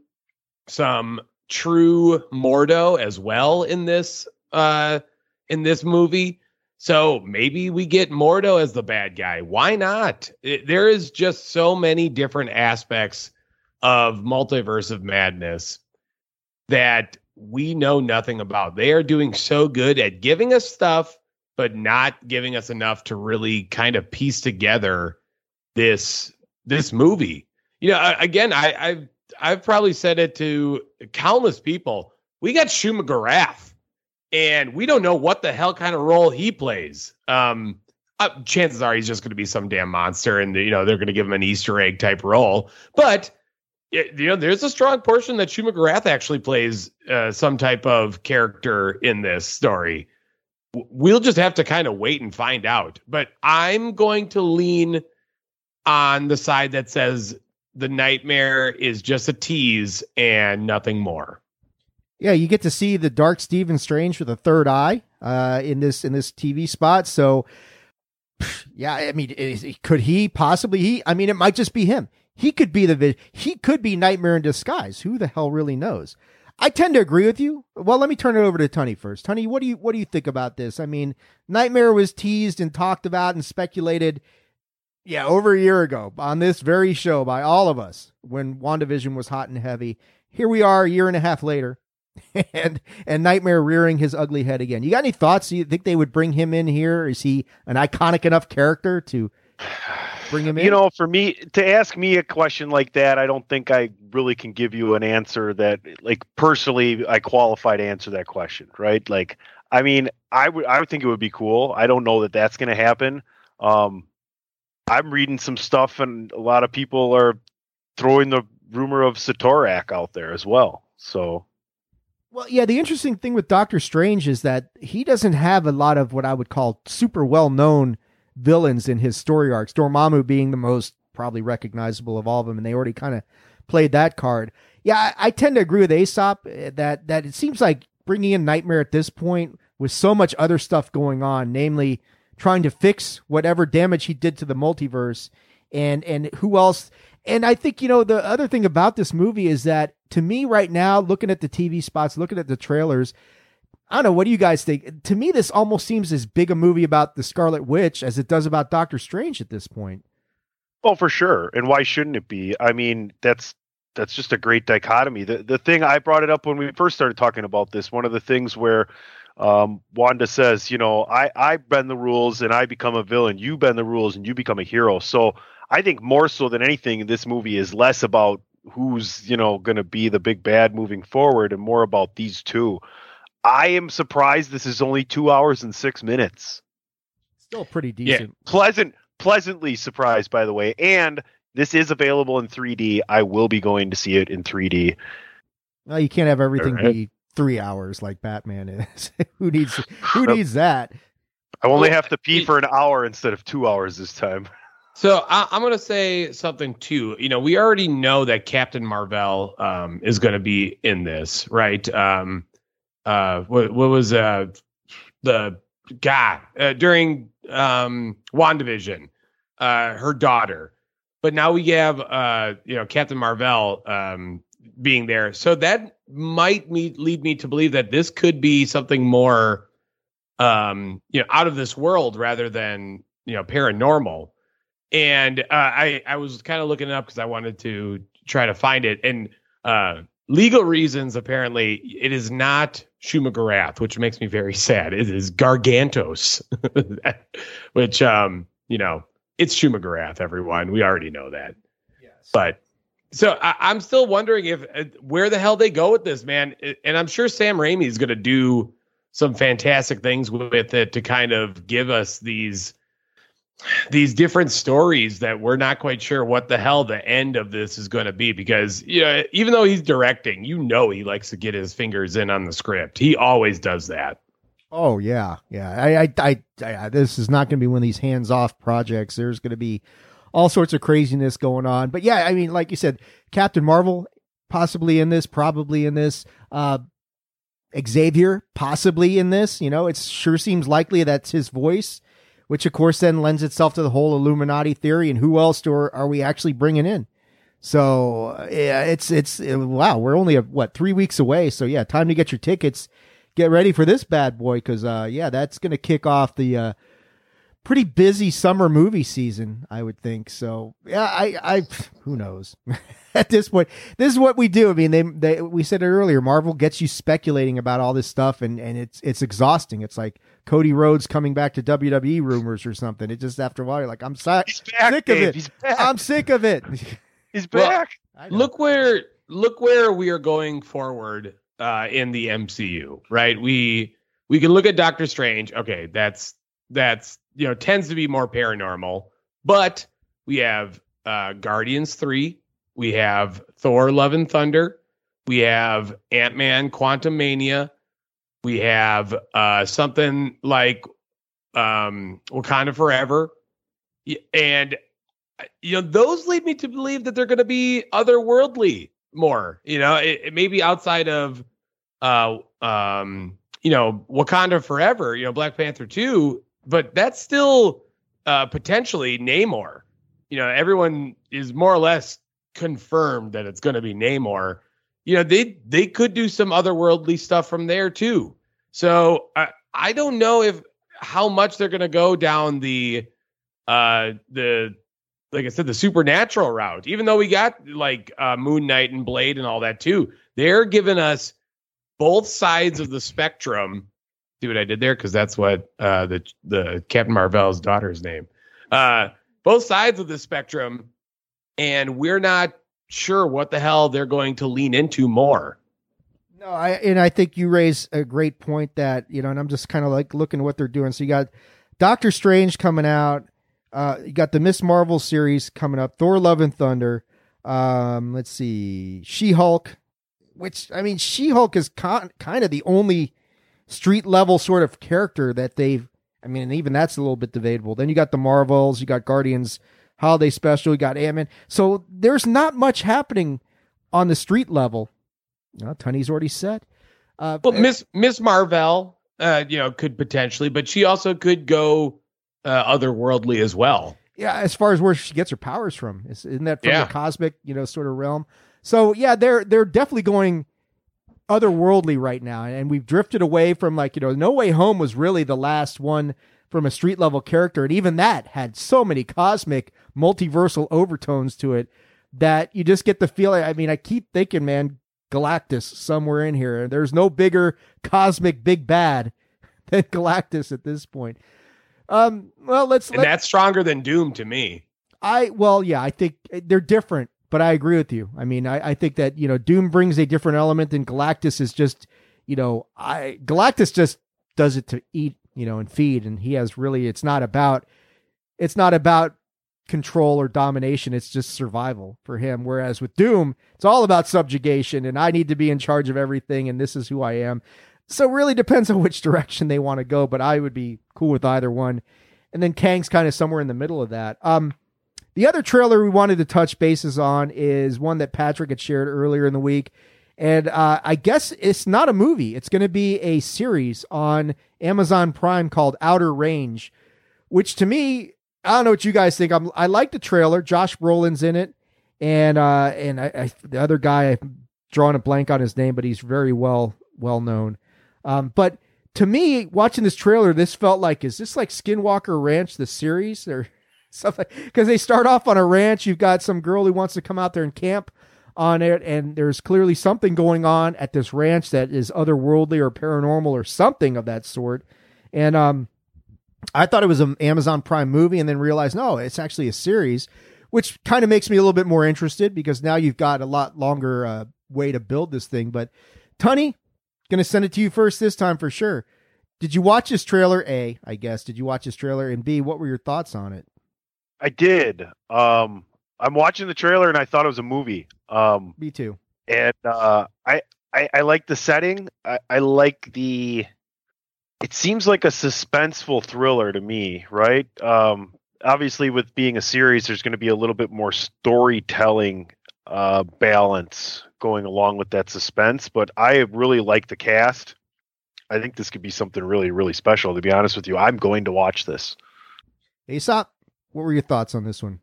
some true Mordo as well in this uh in this movie. So maybe we get Mordo as the bad guy. Why not? It, there is just so many different aspects of multiverse of madness that we know nothing about. They are doing so good at giving us stuff, but not giving us enough to really kind of piece together this this movie. You know, again, I, I've I've probably said it to countless people. We got Shuma Gorath, and we don't know what the hell kind of role he plays. Um, uh, chances are he's just going to be some damn monster, and you know they're going to give him an Easter egg type role. But you know, there's a strong portion that Shuma Gorath actually plays uh, some type of character in this story. We'll just have to kind of wait and find out. But I'm going to lean on the side that says the nightmare is just a tease and nothing more. Yeah, you get to see the dark Stephen Strange with a third eye uh, in this in this TV spot. So, yeah, I mean, is, could he possibly? He, I mean, it might just be him. He could be the he could be Nightmare in disguise. Who the hell really knows? I tend to agree with you. Well, let me turn it over to Tunney first. Tunney, what do you what do you think about this? I mean, Nightmare was teased and talked about and speculated yeah, over a year ago on this very show by all of us when WandaVision was hot and heavy. Here we are a year and a half later. and and Nightmare rearing his ugly head again. You got any thoughts? Do you think they would bring him in here? Is he an iconic enough character to bring him in? You know, for me to ask me a question like that, I don't think I really can give you an answer that, like, personally, I qualify to answer that question. Right? Like, I mean, I would I would think it would be cool. I don't know that that's going to happen. Um, I'm reading some stuff, and a lot of people are throwing the rumor of Satorak out there as well. So, well, yeah, the interesting thing with Doctor Strange is that he doesn't have a lot of what I would call super well known villains in his story arcs. Dormammu being the most probably recognizable of all of them, and they already kind of played that card. Yeah, I, I, tend to agree with Aesop eh, that that it seems like bringing in Nightmare at this point with so much other stuff going on, namely trying to fix whatever damage he did to the multiverse, and and who else? And I think you know the other thing about this movie is that to me right now, looking at the TV spots, looking at the trailers, I don't know. What do you guys think? To me, this almost seems as big a movie about the Scarlet Witch as it does about Doctor Strange at this point. Well, for sure. And why shouldn't it be? I mean, that's that's just a great dichotomy. The the thing I brought it up when we first started talking about this. One of the things where um, Wanda says, you know, I I bend the rules and I become a villain. You bend the rules and you become a hero. So I think more so than anything, this movie is less about who's you know going to be the big bad moving forward and more about these two. I am surprised this is only two hours and six minutes. Still pretty decent. Yeah, pleasant, pleasantly surprised, by the way. And this is available in 3D. I will be going to see it in 3D. No, you can't have everything right. be three hours like Batman is. who needs who needs that? I only have to pee for an hour instead of two hours this time. So I, am going to say something too. You know, we already know that Captain Marvel um, is going to be in this, right? Um, uh, what, what was uh, the guy uh, during um, WandaVision, uh, her daughter. But now we have, uh, you know, Captain Marvel um, being there. So that might lead me to believe that this could be something more, um, you know, out of this world rather than, you know, paranormal. And uh, I, I was kind of looking it up because I wanted to try to find it. And uh, legal reasons, apparently, it is not Shuma Gorath, which makes me very sad. It is Gargantos, which, um, you know, it's Shuma Gorath, everyone. We already know that. Yes. But so I, am still wondering if uh, where the hell they go with this, man. And I'm sure Sam Raimi is going to do some fantastic things with it to kind of give us these these different stories that we're not quite sure what the hell the end of this is going to be because you know even though he's directing you know he likes to get his fingers in on the script. He always does that. Oh yeah yeah. I i, I, I this is not going to be one of these hands-off projects. There's going to be all sorts of craziness going on. But yeah i mean like you said captain marvel possibly in this probably in this uh xavier possibly in this. You know it sure seems likely that's his voice which of course then lends itself to the whole Illuminati theory. And who else do, are we actually bringing in? So yeah, it's it's uh, wow. We're only a, what three weeks away. So yeah, time to get your tickets. Get ready for this bad boy because uh, yeah, that's going to kick off the uh, pretty busy summer movie season. I would think. So yeah, I I who knows. At this point, this is what we do. I mean, they they we said it earlier. Marvel gets you speculating about all this stuff, and and it's it's exhausting. It's like Cody Rhodes coming back to WWE rumors or something. It just after a while, you're like, I'm si- back, sick Dave. of it. He's back. I'm sick of it. He's back. I know. look where look where we are going forward uh, in the MCU, right? We we can look at Doctor Strange. Okay, that's that's you know tends to be more paranormal, but we have uh, Guardians three, we have Thor: Love and Thunder, we have Ant Man: Quantumania, we have uh, something like um, Wakanda Forever, and uh, you know those lead me to believe that they're going to be otherworldly more you know it, it may be outside of uh um you know wakanda forever you know black panther 2 but that's still uh potentially namor. You know everyone is more or less confirmed that it's going to be namor you know they they could do some otherworldly stuff from there too so i i don't know if how much they're going to go down the uh the like I said, the supernatural route. Even though we got like uh, Moon Knight and Blade and all that too, they're giving us both sides of the spectrum. See what I did there? Because that's what uh, the the Captain Marvel's daughter's name. Uh, both sides of the spectrum, and we're not sure what the hell they're going to lean into more. No, I and I think you raise a great point that you know, and I'm just kind of like looking at what they're doing. So you got Doctor Strange coming out. Uh, you got the Miss Marvel series coming up. Thor: Love and Thunder. Um, let's see, She Hulk. Which I mean, She Hulk is con- kind of the only street level sort of character that they've. I mean, and even that's a little bit debatable. Then you got the Marvels. You got Guardians Holiday Special. We got Ant Man. So there's not much happening on the street level. Tunney's already said. Uh, Well, Miss Miss Marvel, uh, you know, could potentially, but she also could go uh, otherworldly as well. yeah, as far as where she gets her powers from, is- isn't that from Yeah. the cosmic, you know, sort of realm? So yeah, they're they're definitely going otherworldly right now, and we've drifted away from like you know, No Way Home was really the last one from a street level character, and even that had so many cosmic, multiversal overtones to it that you just get the feeling. I mean, I keep thinking, man, Galactus somewhere in here. There's no bigger cosmic big bad than Galactus at this point. Um, well, let's And let, that's stronger than Doom to me. I well, yeah, I think they're different, but I agree with you. I mean, I, I think that you know Doom brings a different element, and Galactus is just, you know, I Galactus just does it to eat, you know, and feed, and he has really. It's not about, it's not about control or domination. It's just survival for him. Whereas with Doom, it's all about subjugation, and I need to be in charge of everything, and this is who I am. So it really depends on which direction they want to go, but I would be cool with either one. And then Kang's kind of somewhere in the middle of that. Um, the other trailer we wanted to touch bases on is one that Patrick had shared earlier in the week. And uh, I guess it's not a movie. It's going to be a series on Amazon Prime called Outer Range, which to me, I don't know what you guys think. I'm, I like the trailer. Josh Brolin's in it, and uh, and I, I, the other guy, I'm drawing a blank on his name, but he's very well well known. Um, but to me, watching this trailer, this felt like is this like Skinwalker Ranch, the series, or something? Because they start off on a ranch. You've got some girl who wants to come out there and camp on it, and there's clearly something going on at this ranch that is otherworldly or paranormal or something of that sort. And um, I thought it was an Amazon Prime movie, and then realized no, it's actually a series, which kind of makes me a little bit more interested because now you've got a lot longer uh, way to build this thing. But Tunney, gonna send it to you first this time for sure. Did you watch this trailer? A, I guess. Did you watch this trailer? And B, what were your thoughts on it? I did. Um, I'm watching the trailer and I thought it was a movie. Um, Me too. and uh, I, I I like the setting. I, I like the. It seems like a suspenseful thriller to me, right? Um, obviously, with being a series, there's going to be a little bit more storytelling uh, balance going along with that suspense. But I really like the cast. I think this could be something really, really special. To be honest with you, I'm going to watch this. Aesop, what were your thoughts on this one?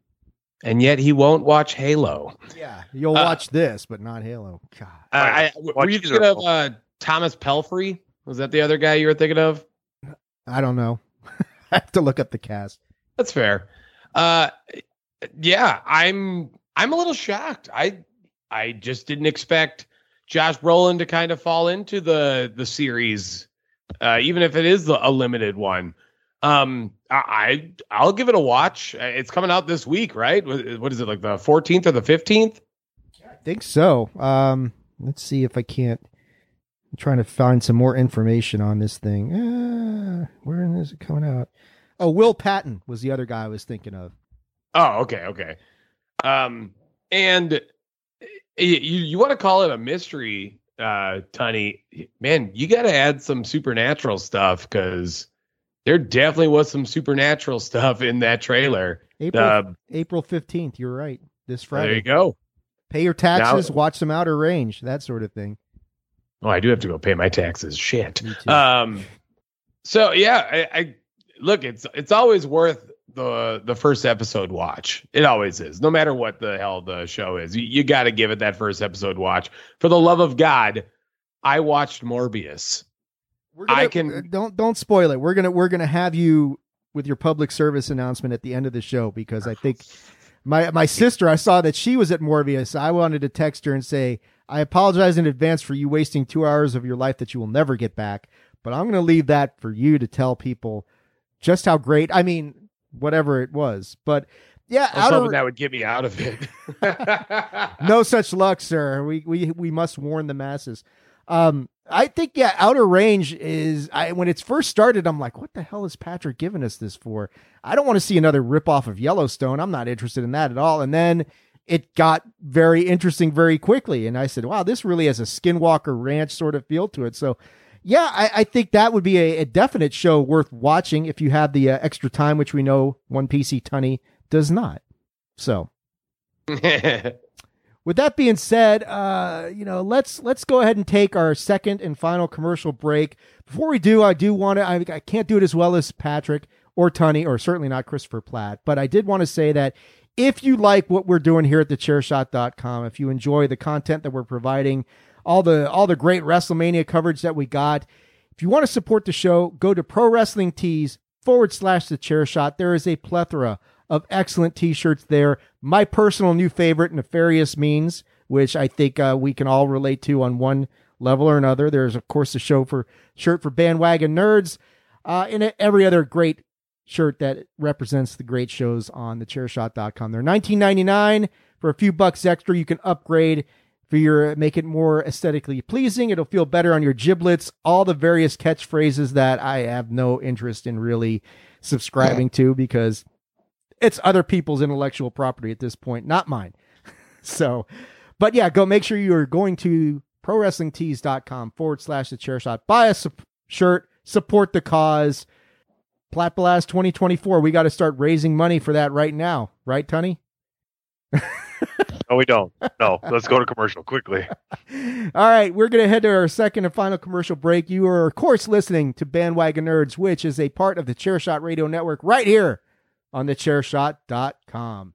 and yet he won't watch Halo. Yeah, you'll Uh, watch this, but not Halo. God. Uh, I, Watch were you either thinking of of uh, Thomas Pelphrey? Was that the other guy you were thinking of? I don't know. I have to look up the cast. That's fair. Uh, yeah, I'm I'm a little shocked. I I just didn't expect Josh Brolin to kind of fall into the the series, uh, even if it is a limited one. Um, I I'll give it a watch. It's coming out this week, right? What what is it like the 14th or the 15th? I think so. Um, let's see if I can't. Trying to find some more information on this thing. Uh, where is it coming out? Oh, Will Patton was the other guy I was thinking of. Oh, okay, okay. Um, and you you want to call it a mystery, uh, Tunney? Man, you got to add some supernatural stuff because there definitely was some supernatural stuff in that trailer. April Uh, April fifteenth. You're right. This Friday. there you go. Pay your taxes. Now- watch some Outer Range. That sort of thing. Oh, I do have to go pay my taxes. Shit. Um, so yeah, I, I look. It's it's always worth the the first episode watch. It always is, no matter what the hell the show is. You, you got to give it that first episode watch. For the love of God, I watched Morbius. We're I gonna, can- uh, don't don't spoil it. We're gonna we're gonna have you with your public service announcement at the end of the show because I think my my sister I saw that she was at Morbius. I wanted to text her and say I apologize in advance for you wasting two hours of your life that you will never get back. But I'm gonna leave that for you to tell people just how great. I mean, whatever it was, but yeah, I was hoping that would get me out of it. no such luck, sir. We we we must warn the masses. Um, I think yeah, Outer Range is. I when it's first started, I'm like, what the hell is Patrick giving us this for? I don't want to see another ripoff of Yellowstone. I'm not interested in that at all. And then it got very interesting very quickly, and I said, wow, this really has a Skinwalker Ranch sort of feel to it. So. Yeah, I, I think that would be a, a definite show worth watching if you have the uh, extra time, which we know One PC Tunney does not. So, with that being said, uh, you know, let's let's go ahead and take our second and final commercial break. Before we do, I do want to. I, I can't do it as well as Patrick or Tunney, or certainly not Christopher Platt, but I did want to say that if you like what we're doing here at thechairshot.com, if you enjoy the content that we're providing, all the all the great WrestleMania coverage that we got, if you want to support the show, go to Pro Wrestling Tees forward slash the. There is a plethora of excellent t shirts there. My personal new favorite, Nefarious Means, which I think uh, we can all relate to on one level or another. There's, of course, a show for shirt for bandwagon nerds, uh, and every other great shirt that represents the great shows on the thechairshot.com. They're $19.99 for a few bucks extra. You can upgrade for your make it more aesthetically pleasing. It'll feel better on your giblets. All the various catchphrases that I have no interest in really subscribing to because it's other people's intellectual property at this point, not mine. so, but yeah, go make sure you are going to prowrestlingtees.com forward slash the chair shot. Buy a su- shirt, support the cause. Plat Blast 2024. We got to start raising money for that right now, right, Tunney? No, we don't. No, let's go to commercial quickly. All right, we're going to head to our second and final commercial break. You are, of course, listening to Bandwagon Nerds, which is a part of the Chairshot Radio Network right here on thechairshot.com.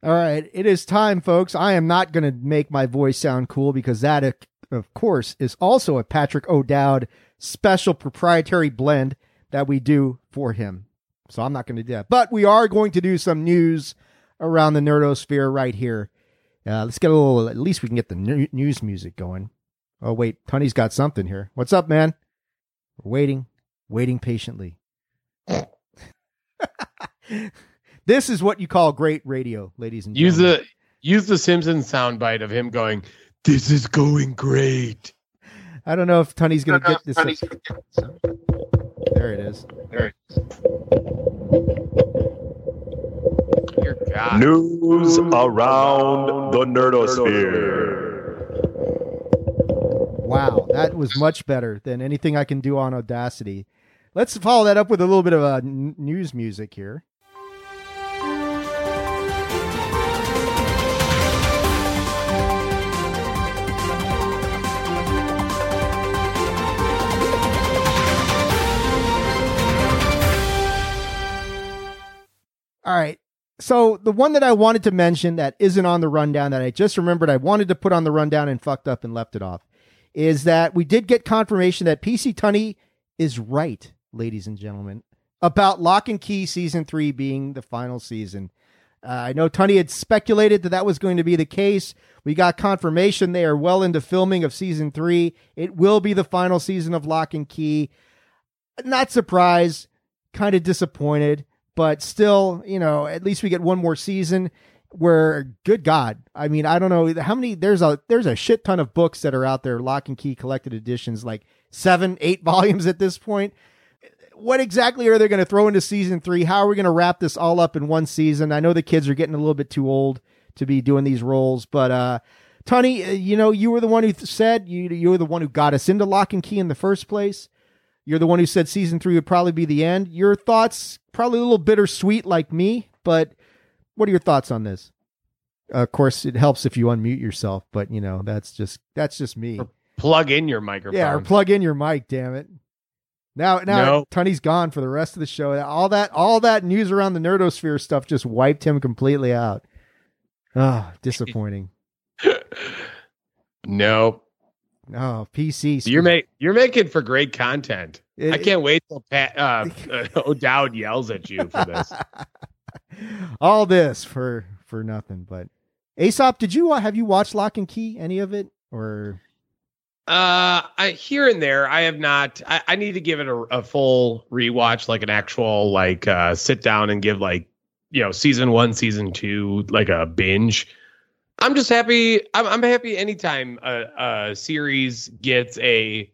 All right, it is time, folks. I am not going to make my voice sound cool because that, of course, is also a Patrick O'Dowd special proprietary blend that we do for him. So I'm not going to do that. But we are going to do some news around the nerdosphere right here. Uh, let's get a little, at least we can get the news music going. Oh, wait, Tony's got something here. What's up, man? We're waiting, waiting patiently. this is what you call great radio, ladies and use gentlemen. the use the Simpsons soundbite of him going, "This is going great." I don't know if Tony's going to get this. There it is. There it is. You're God. News around the nerdosphere. Wow, that was much better than anything I can do on Audacity. Let's follow that up with a little bit of uh, news music here. All right. So the one that I wanted to mention that isn't on the rundown that I just remembered I wanted to put on the rundown and fucked up and left it off is that we did get confirmation that PC Tunney is right, ladies and gentlemen, about Locke & Key season three being the final season. Uh, I know Tunney had speculated that that was going to be the case. We got confirmation they are well into filming of season three. It will be the final season of Locke & Key. Not surprised, kind of disappointed, but still, you know, at least we get one more season where good god i mean i don't know how many there's a there's a shit ton of books that are out there locke & key collected editions like seven eight volumes at this point what exactly are they going to throw into season three how are we going to wrap this all up in one season i know the kids are getting a little bit too old to be doing these roles but uh Tony, uh, you know, you were the one who said you you were the one who got us into Locke & Key in the first place. You're the one who said season three would probably be the end. Your thoughts, probably a little bittersweet like me, but what are your thoughts on this? Uh, of course, it helps if you unmute yourself, but you know that's just that's just me. Or plug in your microphone. Yeah, or plug in your mic. Damn it! Now, now No. Tunney's gone for the rest of the show. All that, all that news around the nerdosphere stuff just wiped him completely out. Ah, disappointing. no. Oh, PC. You're make you're making for great content. It- I can't wait till Pat uh, uh, O'Dowd yells at you for this. all this for for nothing. But Aesop, did you uh, have you watched Locke & Key? Any of it or? Uh, I here and there, I have not. I, I need to give it a, a full rewatch, like an actual like uh sit down and give like you know season one, season two, like a binge. I'm just happy. I'm, I'm happy anytime a, a series gets a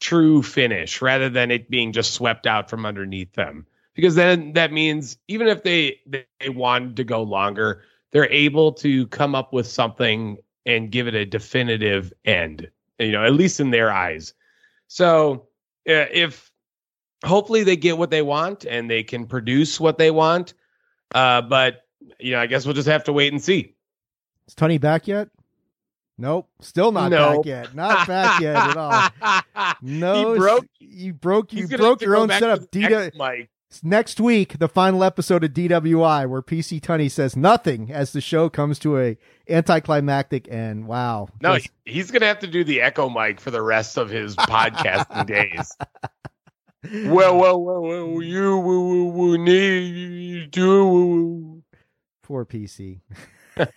true finish rather than it being just swept out from underneath them. Because then that means even if they they wanted to go longer, they're able to come up with something and give it a definitive end. You know, at least in their eyes. So uh, if hopefully they get what they want and they can produce what they want, uh, but you know, I guess we'll just have to wait and see. Is Tony back yet? Nope, still not No. back yet. Not back yet at all. No, He broke- You broke. You broke your own setup. DW X mic. next week, the final episode of DWI, where PC Tunney says nothing as the show comes to a anticlimactic end. Wow. No, Just- he's gonna have to do the echo mic for the rest of his podcasting days. Well, well, well, well, you will need to. poor PC. What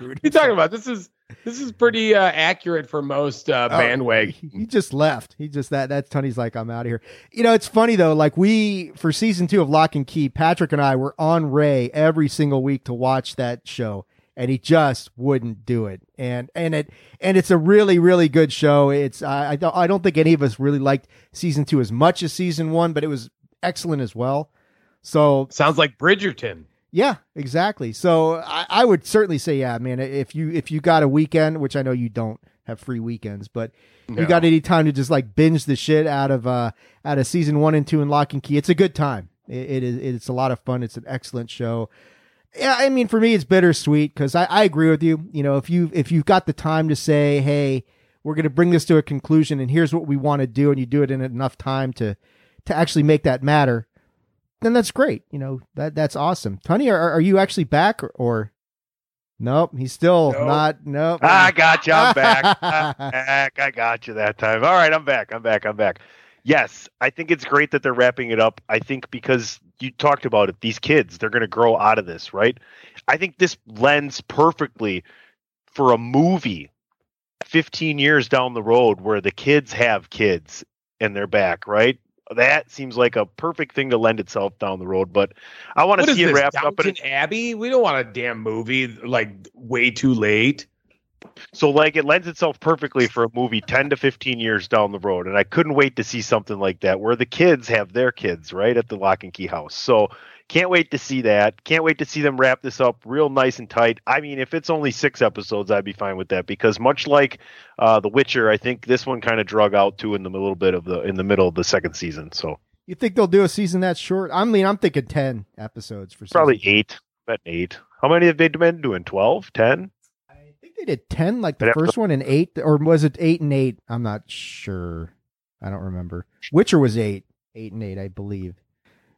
are you talking about? This is this is pretty uh, accurate for most uh, Oh, bandwagon. He, he just left. He just that that's Tony's like I'm out of here. You know, it's funny though. Like we for season two of Locke & Key, Patrick and I were on Rey every single week to watch that show, and he just wouldn't do it. And and it and it's a really really good show. It's I I don't I don't think any of us really liked season two as much as season one, but it was excellent as well. So Sounds like Bridgerton. Yeah, exactly. So I, I would certainly say, yeah, man. If you if you got a weekend, which I know you don't have free weekends, but No. you got any time to just like binge the shit out of uh out of season one and two and Locke & Key, it's a good time. It, it is it's a lot of fun. It's an excellent show. Yeah, I mean, for me, it's bittersweet because I, I agree with you. You know, if you if you've got the time to say, hey, we're going to bring this to a conclusion, and here's what we want to do, and you do it in enough time to to actually make that matter, then that's great. You know, that that's awesome. Tony, are, are you actually back or, or nope? He's still Nope. not. Nope. I got you. I'm back. I'm back. I got you that time. All right, I'm back. I'm back. I'm back. Yes, I think it's great that they're wrapping it up. I think because you talked about it, these kids, they're going to grow out of this, right? I think this lends perfectly for a movie 15 years down the road where the kids have kids and they're back, right? That seems like a perfect thing to lend itself down the road, but I want to see it wrapped up. Downton Abbey? We don't want a damn movie like way too late. So like it lends itself perfectly for a movie 10 to 15 years down the road and I couldn't wait to see something like that where the kids have their kids right at the lock and key house. So can't wait to see that. Can't wait to see them wrap this up real nice and tight. I mean if it's only 6 episodes I'd be fine with that because much like uh The Witcher I think this one kind of drug out too in the little bit of the in the middle of the second season. So You think they'll do a season that short? I mean, I'm thinking 10 episodes for probably season. 8. Bet 8. How many have they been doing? 12? 10? I think they did 10 like the first one and 8 or was it 8 and 8? I'm not sure. I don't remember. Witcher was 8. 8 and 8, I believe.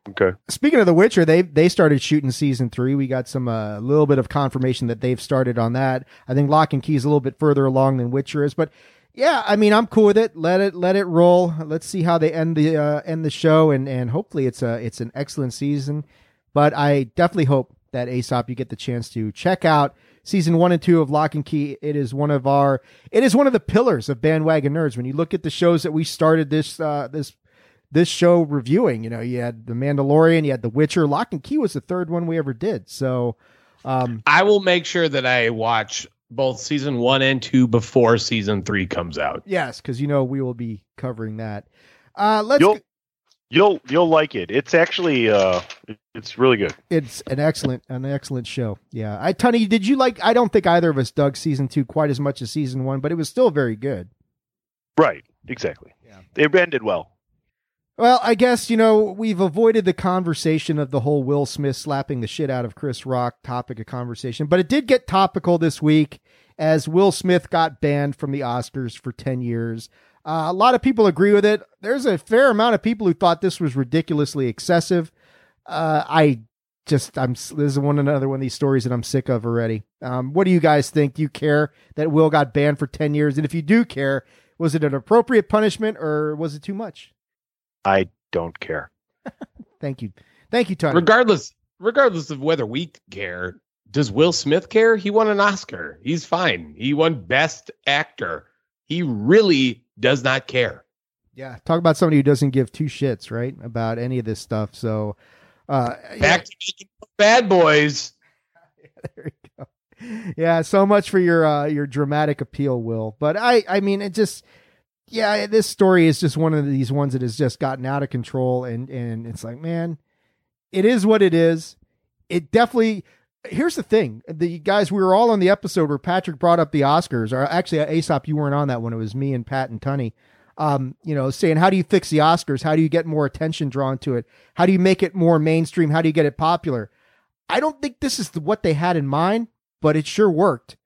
Okay. Speaking of The Witcher, they they started shooting season three. We got some a little bit of confirmation that they've started on that. I think Locke & Key is a little bit further along than Witcher is, but yeah, I mean, I'm cool with it. Let it let it roll. Let's see how they end the uh, end the show, and and hopefully it's a it's an excellent season. But I definitely hope that Aesop you get the chance to check out season one and two of Locke & Key. It is one of our it is one of the pillars of bandwagon nerds. When you look at the shows that we started this uh, this this show reviewing. You know, you had The Mandalorian, you had The Witcher. Locke & Key was the third one we ever did. So, um, I will make sure that I watch both season one and two before season three comes out. yes, because you know we will be covering that. Uh, let's. You'll you'll you'll like it. It's actually uh it's really good. It's an excellent, an excellent show. Yeah, I, Tony, did you like? I don't think either of us dug season two quite as much as season one, but it was still very good. Right. Exactly. Yeah. It ended well. Well, I guess, you know, we've avoided the conversation of the whole Will Smith slapping the shit out of Chris Rock topic of conversation, but it did get topical this week as Will Smith got banned from the Oscars for 10 years. Uh, a lot of people agree with it. There's a fair amount of people who thought this was ridiculously excessive. Uh, I just, I'm, this is one another one of these stories that I'm sick of already. Um, what do you guys think? Do you care that Will got banned for 10 years? And if you do care, was it an appropriate punishment or was it too much? I don't care. Thank you. Thank you, Tony. Regardless, regardless of whether we care, does Will Smith care? He won an Oscar. He's fine. He won Best Actor. He really does not care. yeah. Talk about somebody who doesn't give two shits, right? About any of this stuff. So, uh, Back to making bad boys. there you go. Yeah, so much for your uh your dramatic appeal, Will. But I I mean it just yeah, this story is just one of these ones that has just gotten out of control and and it's like, man, it is what it is. It definitely Here's the thing. The guys we were all on the episode where Patrick brought up the Oscars or actually Aesop you weren't on that one. It was me and Pat and Tunney. Um, you know, saying how do you fix the Oscars? How do you get more attention drawn to it? How do you make it more mainstream? How do you get it popular? I don't think this is the, what they had in mind, but it sure worked.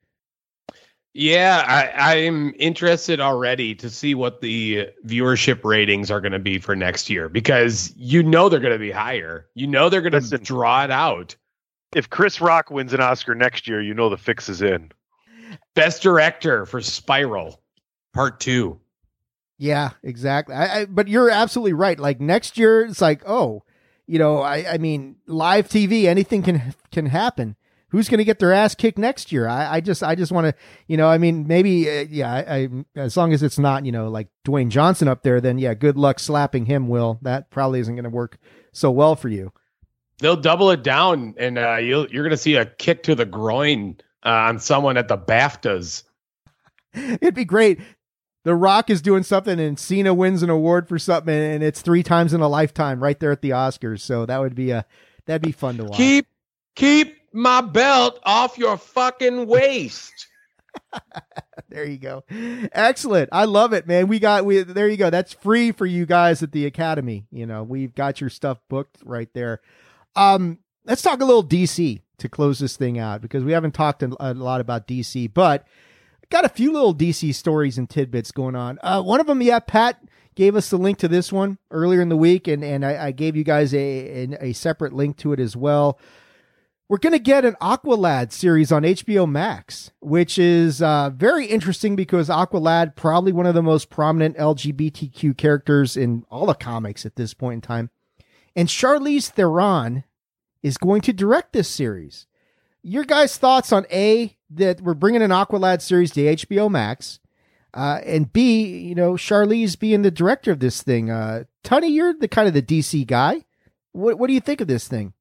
Yeah, I, I'm interested already to see what the viewership ratings are going to be for next year because you know they're going to be higher. You know they're going to draw it out. If Chris Rock wins an Oscar next year, you know the fix is in. Best director for Spiral, Part Two. Yeah, exactly. I, I, but you're absolutely right. Like next year, it's like, oh, you know, I, I mean, live TV, anything can can happen. Who's going to get their ass kicked next year? I, I just, I just want to, you know, I mean, maybe, uh, yeah, I, I, as long as it's not, you know, like Dwayne Johnson up there, then yeah, good luck slapping him. Will that probably isn't going to work so well for you? They'll double it down, and uh, you'll, you're going to see a kick to the groin uh, on someone at the BAFTAs. It'd be great. The Rock is doing something, and Cena wins an award for something, and it's three times in a lifetime, right there at the Oscars. So that would be a, that'd be fun to watch. Keep, keep my belt off your fucking waist. there you go. Excellent. I love it, man. We got we there you go. That's free for you guys at the Academy. You know, we've got your stuff booked right there. Um, let's talk a little DC to close this thing out because we haven't talked a lot about DC, but got a few little DC stories and tidbits going on. Uh, one of them, yeah, Pat gave us the link to this one earlier in the week, and and I, I gave you guys a, a a separate link to it as well. We're going to get an Aqualad series on HBO Max, which is uh, very interesting because Aqualad, probably one of the most prominent LGBTQ characters in all the comics at this point in time. And Charlize Theron is going to direct this series. Your guys' thoughts on A, that we're bringing an Aqualad series to HBO Max, uh, and B, you know, Charlize being the director of this thing. Uh, Tony, you're the kind of the DC guy. What, what do you think of this thing?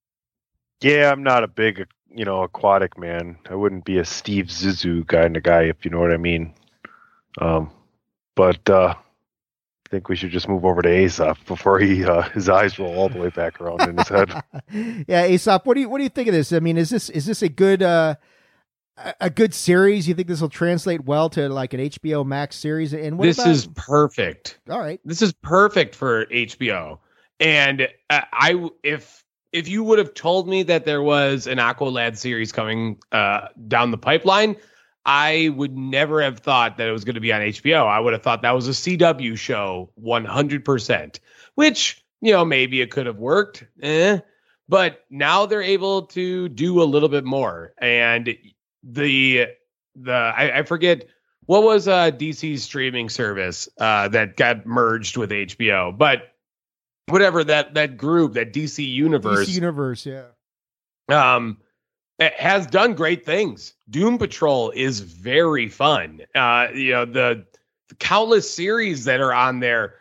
Yeah, I'm not a big you know, aquatic man. I wouldn't be a Steve Zissou kind of guy, if you know what I mean. Um, but uh, I think we should just move over to Aesop before he uh, his eyes roll all the way back around in his head. yeah, Aesop, what do you what do you think of this? I mean, is this is this a good uh, a- a good series? You think this will translate well to like an HBO Max series? And what this about, is perfect. all right. This is perfect for HBO. And uh, I, if if you would have told me that there was an Aqualad series coming uh, down the pipeline, I would never have thought that it was going to be on HBO. I would have thought that was a CW show, one hundred percent. Which you know maybe it could have worked, eh. But now they're able to do a little bit more, and the the I, I forget what was uh DC's streaming service uh that got merged with HBO, but whatever that that group, that DC universe, DC Universe, yeah. um it has done great things. Doom Patrol is very fun. Uh you know the, the countless series that are on there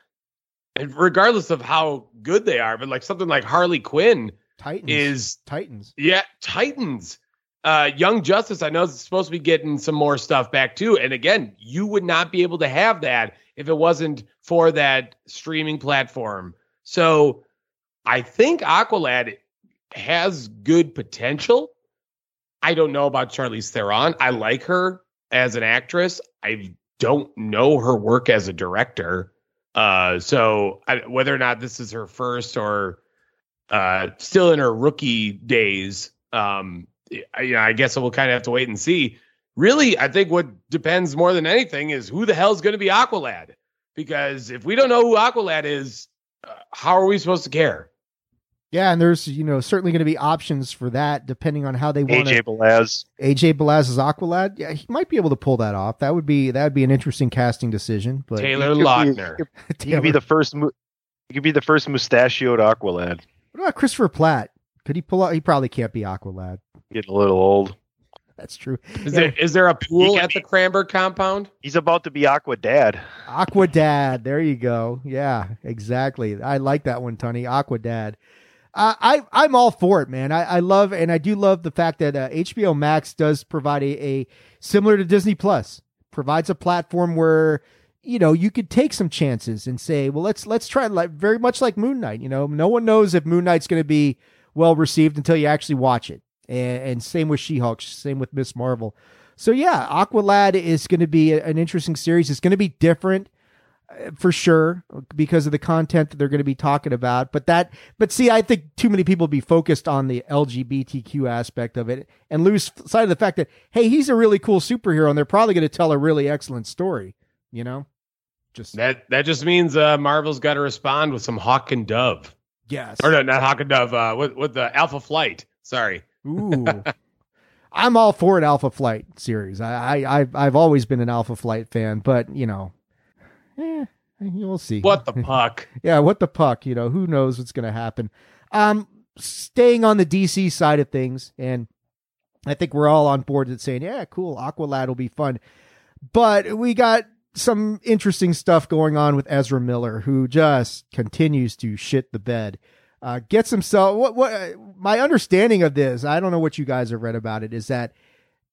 and regardless of how good they are, but like something like Harley Quinn Titans is Titans. yeah, Titans. Uh, Young Justice, I know it's supposed to be getting some more stuff back too. And again, you would not be able to have that if it wasn't for that streaming platform. So I think Aqualad has good potential. I don't know about Charlize Theron. I like her as an actress. I don't know her work as a director. Uh, so I, whether or not this is her first or uh, still in her rookie days, um, I, you know, I guess we'll kind of have to wait and see. Really, I think what depends more than anything is who the hell's going to be Aqualad. Because if we don't know who Aqualad is, how are we supposed to care? Yeah, and there's you know certainly going to be options for that depending on how they want AJ Balaz. AJ Balaz's Aqualad. Yeah, he might be able to pull that off. That would be that would be an interesting casting decision. But Taylor He could be- Lautner. He could be the first. mu- He could be the first mustachioed Aqualad. What about Christopher Platt? Could he pull out? He probably can't be Aqualad. Getting a little old. That's true. Is there is there a pool He at the Cranberg compound? He's about to be Aqua Dad. Aqua Dad. There you go. Yeah, exactly. I like that one, Tony. Aqua Dad. Uh, I I'm all for it, man. I, I love and I do love the fact that uh, HBO Max does provide a, a similar to Disney Plus provides a platform where you know you could take some chances and say, well, let's let's try like very much like Moon Knight. You know, no one knows if Moon Knight's going to be well received until you actually watch it. And, and same with She Hulk, same with Miss Marvel. So yeah, Aqualad is going to be a- an interesting series. It's going to be different uh, for sure because of the content that they're going to be talking about. But that, but see, I think too many people be focused on the LGBTQ aspect of it and lose sight of the fact that hey, he's a really cool superhero, and they're probably going to tell a really excellent story. You know, just That that just means uh, Marvel's got to respond with some Hawk and Dove, yes. or no, not Hawk and Dove. Uh, with with the Alpha Flight. Sorry. Ooh. I'm all for an Alpha Flight series. I, I I've I've always been an Alpha Flight fan, but you know, eh, we'll see. What the puck? yeah, what the puck? You know, who knows what's going to happen? Um, staying on the DC side of things, and I think we're all on board with saying, yeah, cool, Aqualad will be fun. But we got some interesting stuff going on with Ezra Miller, who just continues to shit the bed. Uh, gets himself what what my understanding of this, I don't know what you guys have read about it, is that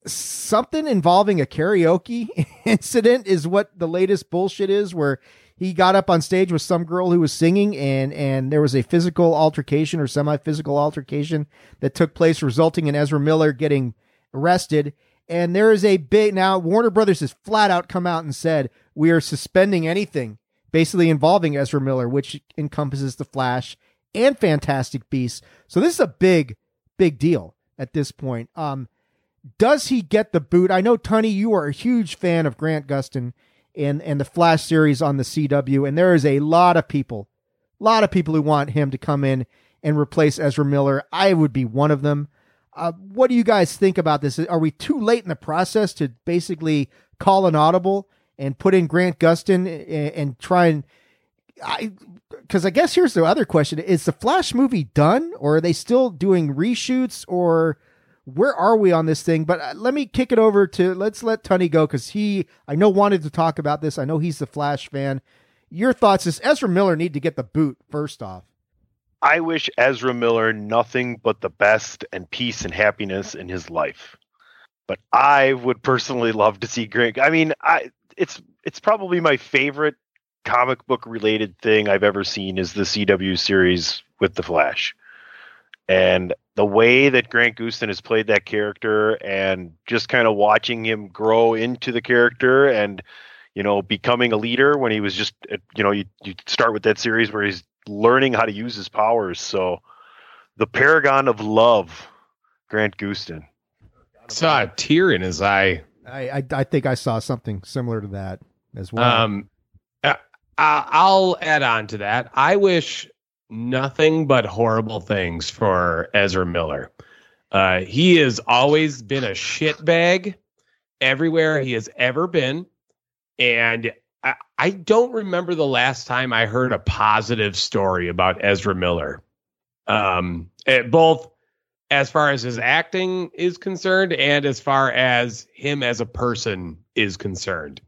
something involving a karaoke incident is what the latest bullshit is where he got up on stage with some girl who was singing and and there was a physical altercation or semi-physical altercation that took place resulting in Ezra Miller getting arrested. And there is a big now Warner Brothers has flat out come out and said we are suspending anything basically involving Ezra Miller which encompasses the Flash and Fantastic Beasts so this is a big big deal at this point um does he get the boot? I know, Tony, you are a huge fan of Grant Gustin and and the Flash series on the CW, and there is a lot of people, a lot of people who want him to come in and replace Ezra Miller. I would be one of them. Uh, what do you guys think about this? Are we too late in the process to basically call an audible and put in Grant Gustin and, and try and I because I guess here's the other question: Is the Flash movie done, or are they still doing reshoots, or where are we on this thing? But uh, let me kick it over to let's let Tunney go because he I know wanted to talk about this. I know he's the Flash fan. Your thoughts is Ezra Miller need to get the boot first off. I wish Ezra Miller nothing but the best and peace and happiness in his life. But I would personally love to see Grant. I mean, I it's it's probably my favorite comic book related thing I've ever seen is the CW series with the Flash. And the way that Grant Gustin has played that character and just kind of watching him grow into the character and you know becoming a leader when he was just uh, you know you, you start with that series where he's learning how to use his powers so the paragon of love grant gustin saw a tear in his eye I, I I think I saw something similar to that as well. um I- i'll add on to that i wish nothing but horrible things for ezra miller uh he has always been a shitbag everywhere he has ever been and I, I don't remember the last time I heard a positive story about Ezra Miller. Um, eh, both as far as his acting is concerned and as far as him as a person is concerned.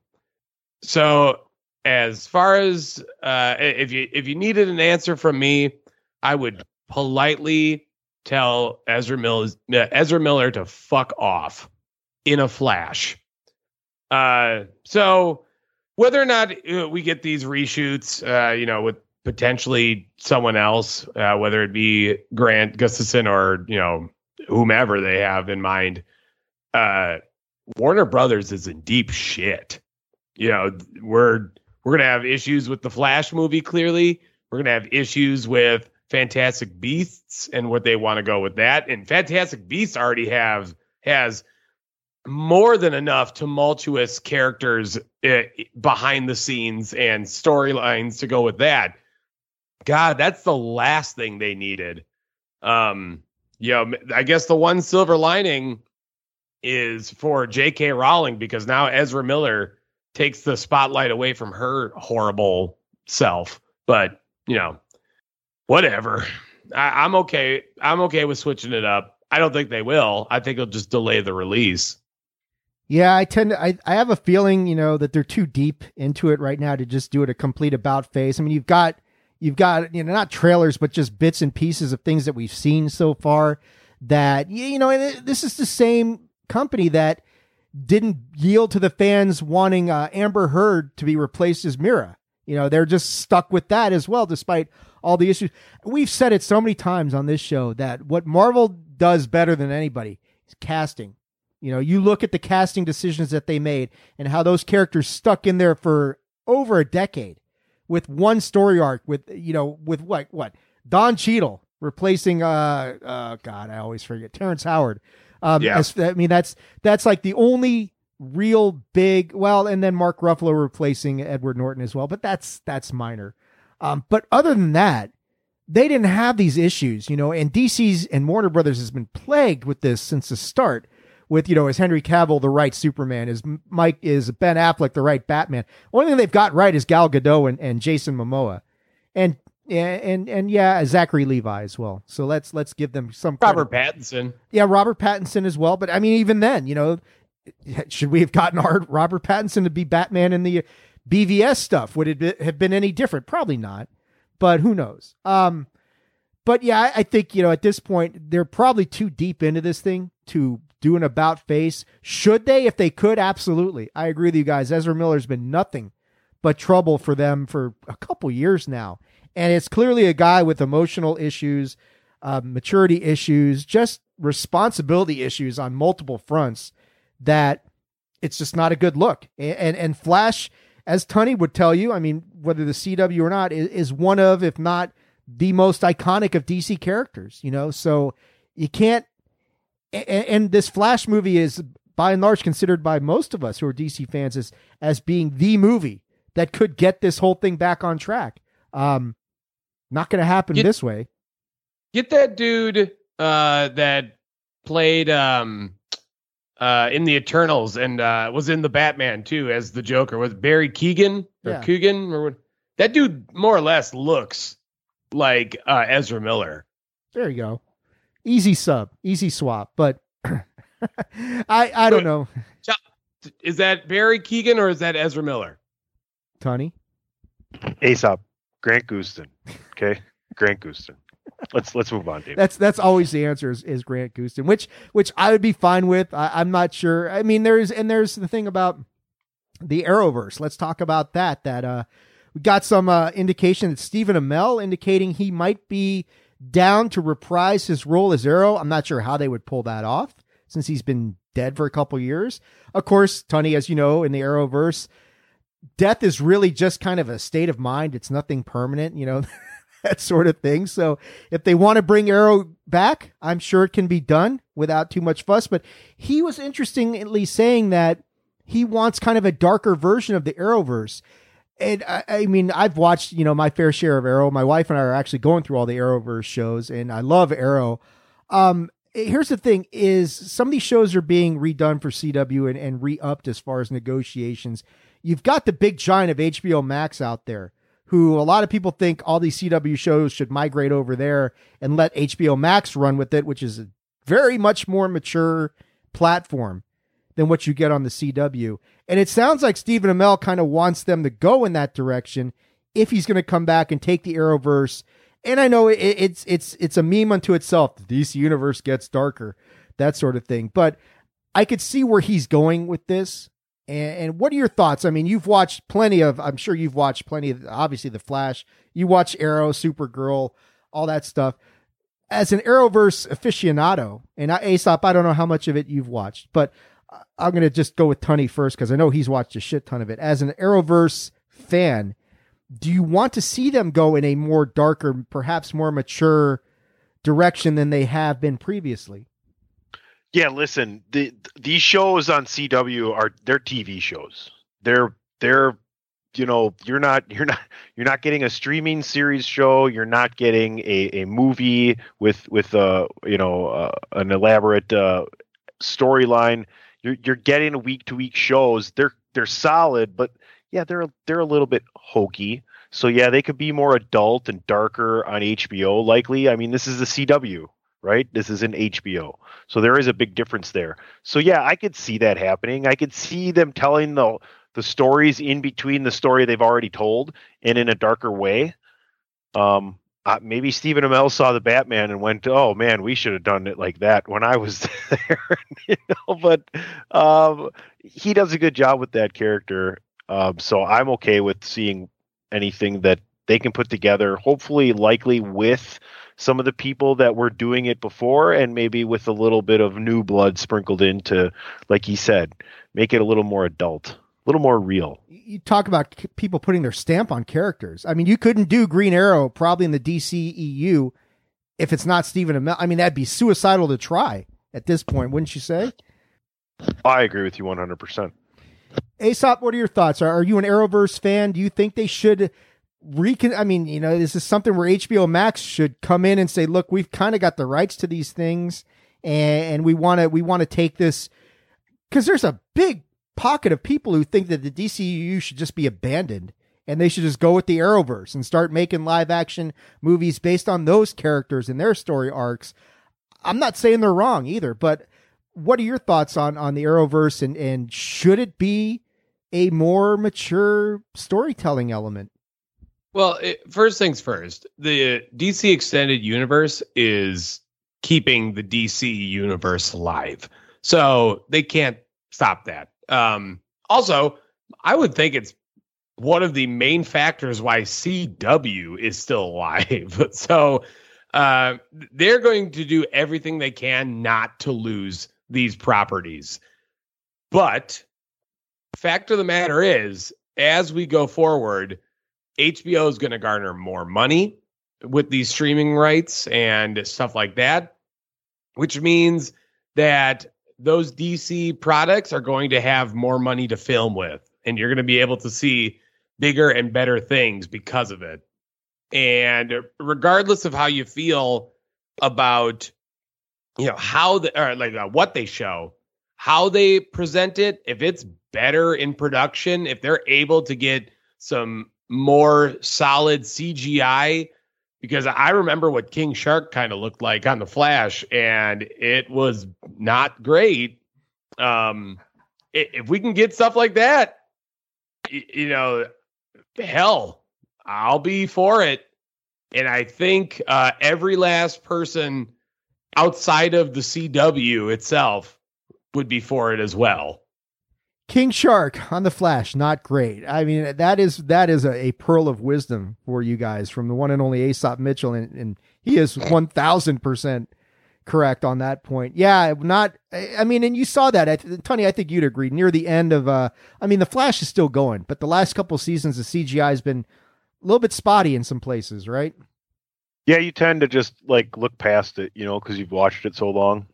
So, as far as uh, if you if you needed an answer from me, I would politely tell Ezra Miller Ezra Miller to fuck off in a flash. Uh, so whether or not uh, we get these reshoots, uh, you know, with potentially someone else, uh, whether it be Grant Gustafson or you know whomever they have in mind, uh, Warner Brothers is in deep shit. You know, we're we're gonna have issues with the Flash movie. Clearly, we're gonna have issues with Fantastic Beasts and what they want to go with that. And Fantastic Beasts already have has more than enough tumultuous characters uh, behind the scenes and storylines to go with that. God, that's the last thing they needed. Um, you know, I guess the one silver lining is for J.K. Rowling because now Ezra Miller takes the spotlight away from her horrible self. But you know, whatever. I, I'm okay. I'm okay with switching it up. I don't think they will. I think it'll just delay the release. Yeah, I tend to. I, I have a feeling, you know, that they're too deep into it right now to just do it a complete about face. I mean, you've got you've got you know not trailers, but just bits and pieces of things that we've seen so far. That you know, this is the same company that didn't yield to the fans wanting uh, Amber Heard to be replaced as Mera. You know, they're just stuck with that as well, despite all the issues. We've said it so many times on this show that what Marvel does better than anybody is casting. You know, you look at the casting decisions that they made and how those characters stuck in there for over a decade with one story arc with you know with what what Don Cheadle replacing uh uh God I always forget Terrence Howard. Um, Yeah. as- I mean that's that's like the only real big well, and then Mark Ruffalo replacing Edward Norton as well, but that's that's minor. Um, but other than that, they didn't have these issues, you know, and DC's and Warner Brothers has been plagued with this since the start. With you know, is Henry Cavill the right Superman? Is Mike is Ben Affleck the right Batman? Only thing they've got right is Gal Gadot and, and Jason Momoa, and and and yeah, Zachary Levi as well. So let's let's give them some credit. Robert Pattinson. Yeah, Robert Pattinson as well. But I mean, even then, you know, should we have gotten our Robert Pattinson to be Batman in the BVS stuff? Would it be, have been any different? Probably not. But who knows? Um, but yeah, I, I think you know at this point they're probably too deep into this thing to do an about face. Should they? If they could, absolutely. I agree with you guys. Ezra Miller's been nothing but trouble for them for a couple years now, and it's clearly a guy with emotional issues, uh, maturity issues, just responsibility issues on multiple fronts. That it's just not a good look. And and, and Flash, as Tunney would tell you, I mean, whether the CW or not, is, is one of, if not the most iconic of DC characters. You know, so you can't. And, and this Flash movie is by and large considered by most of us who are DC fans as as being the movie that could get this whole thing back on track. Um, not going to happen Get- this way. Get that dude uh, that played um, uh, in the Eternals and uh, was in the Batman too as the Joker. Was Barry Keegan or Yeah. Coogan or what? That dude more or less looks like uh, Ezra Miller. There you go. Easy sub, easy swap. But I I don't know, Is that Barry Keegan or is that Ezra Miller? Tony. Aesop, Grant Gustin. Okay, Grant Gustin. let's let's move on, Dave. That's that's always the answer is, is Grant Gustin, which which I would be fine with. I, I'm not sure. I mean, there's and there's the thing about the Arrowverse. Let's talk about that. That uh, we got some uh, indication that Stephen Amell indicating he might be down to reprise his role as Arrow. I'm not sure how they would pull that off since he's been dead for a couple years. Of course, Tony, as you know, in the Arrowverse, death is really just kind of a state of mind. It's nothing permanent, you know, that sort of thing. So if they want to bring Arrow back, I'm sure it can be done without too much fuss. But he was interestingly saying that he wants kind of a darker version of the Arrowverse. And I, I, mean, I've watched, you know, my fair share of Arrow. My wife and I are actually going through all the Arrowverse shows, and I love Arrow. Um, here's the thing: is some of these shows are being redone for CW and, and re-upped as far as negotiations. You've got the big giant of HBO Max out there, who a lot of people think all these CW shows should migrate over there and let HBO Max run with it, which is a very much more mature platform than what you get on the CW. And it sounds like Stephen Amell kind of wants them to go in that direction if he's going to come back and take the Arrowverse. And I know it, it's it's it's a meme unto itself. The DC universe gets darker, that sort of thing. But I could see where he's going with this. And, and what are your thoughts? I mean, you've watched plenty of. I'm sure you've watched plenty of. Obviously, the Flash. You watch Arrow, Supergirl, all that stuff. As an Arrowverse aficionado, and I, Aesop, I don't know how much of it you've watched, but I'm going to just go with Tunney first because I know he's watched a shit ton of it. As an Arrowverse fan, do you want to see them go in a more darker, perhaps more mature direction than they have been previously? Yeah, listen, the, these shows on CW are they're TV shows. They're they're you know you're not you're not you're not getting a streaming series show. You're not getting a, a movie with with uh you know uh, an elaborate uh, storyline you're you're getting week to week shows. They're they're solid, but yeah, they're they're a little bit hokey. So yeah, they could be more adult and darker on HBO. Likely, I mean, this is the CW, right? This is an HBO, so there is a big difference there. So yeah, I could see that happening. I could see them telling the the stories in between the story they've already told and in a darker way. Um, uh, maybe Stephen Amell saw the Batman and went, "Oh man, we should have done it like that when I was there." you know, but um, he does a good job with that character, um, so I'm okay with seeing anything that they can put together. Hopefully, likely with some of the people that were doing it before, and maybe with a little bit of new blood sprinkled in to, like he said, make it a little more adult, a little more real you talk about people putting their stamp on characters. I mean, you couldn't do Green Arrow probably in the DCEU if it's not Stephen Amell. I mean, that'd be suicidal to try at this point, wouldn't you say? I agree with you 100%. Aesop, what are your thoughts? Are, are you an Arrowverse fan? Do you think they should recon? I mean, you know, this is something where HBO Max should come in and say, look, we've kind of got the rights to these things and, and we want to, we want to take this because there's a big pocket of people who think that the DCU should just be abandoned and they should just go with the Arrowverse and start making live action movies based on those characters and their story arcs. I'm not saying they're wrong either, but what are your thoughts on on the Arrowverse and and should it be a more mature storytelling element? Well, it, first things first, the DC extended universe is keeping the DC universe alive. So they can't stop that. Um, also, I would think it's one of the main factors why CW is still alive. so uh, they're going to do everything they can not to lose these properties. But fact of the matter is, as we go forward, HBO is going to garner more money with these streaming rights and stuff like that, which means that those DC products are going to have more money to film with, and you're going to be able to see bigger and better things because of it. And regardless of how you feel about, you know, how the or like uh, what they show, how they present it, if it's better in production, if they're able to get some more solid CGI because I remember what King Shark kind of looked like on the Flash, and it was not great. Um, if we can get stuff like that, you know, hell, I'll be for it. And I think uh, every last person outside of the CW itself would be for it as well. King Shark on the Flash, not great. I mean, that is that is a, a pearl of wisdom for you guys from the one and only Aesop Mitchell, and, and he is one thousand percent correct on that point. Yeah, not. I mean, and you saw that, Tony. I think you'd agree. Near the end of, uh, I mean, the Flash is still going, but the last couple seasons, the CGI has been a little bit spotty in some places, right? Yeah, you tend to just like look past it, you know, because you've watched it so long.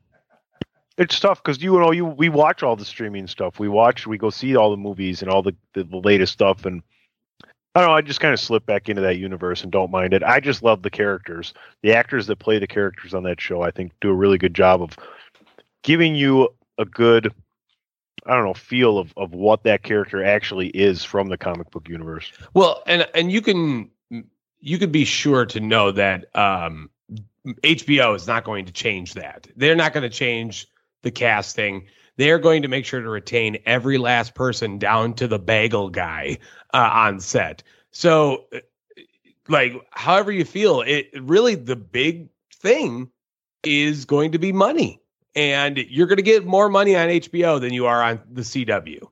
It's tough because you know you we watch all the streaming stuff. We watch, we go see all the movies and all the the, the latest stuff, and I don't know. I just kind of slip back into that universe and don't mind it. I just love the characters. The actors that play the characters on that show, I think, do a really good job of giving you a good, I don't know, feel of, of what that character actually is from the comic book universe. Well, and and you can you could be sure to know that um, HBO is not going to change that. They're not going to change the casting. They're going to make sure to retain every last person down to the bagel guy uh, on set. So, uh, like, however you feel, it really the big thing is going to be money, and you're going to get more money on HBO than you are on the CW.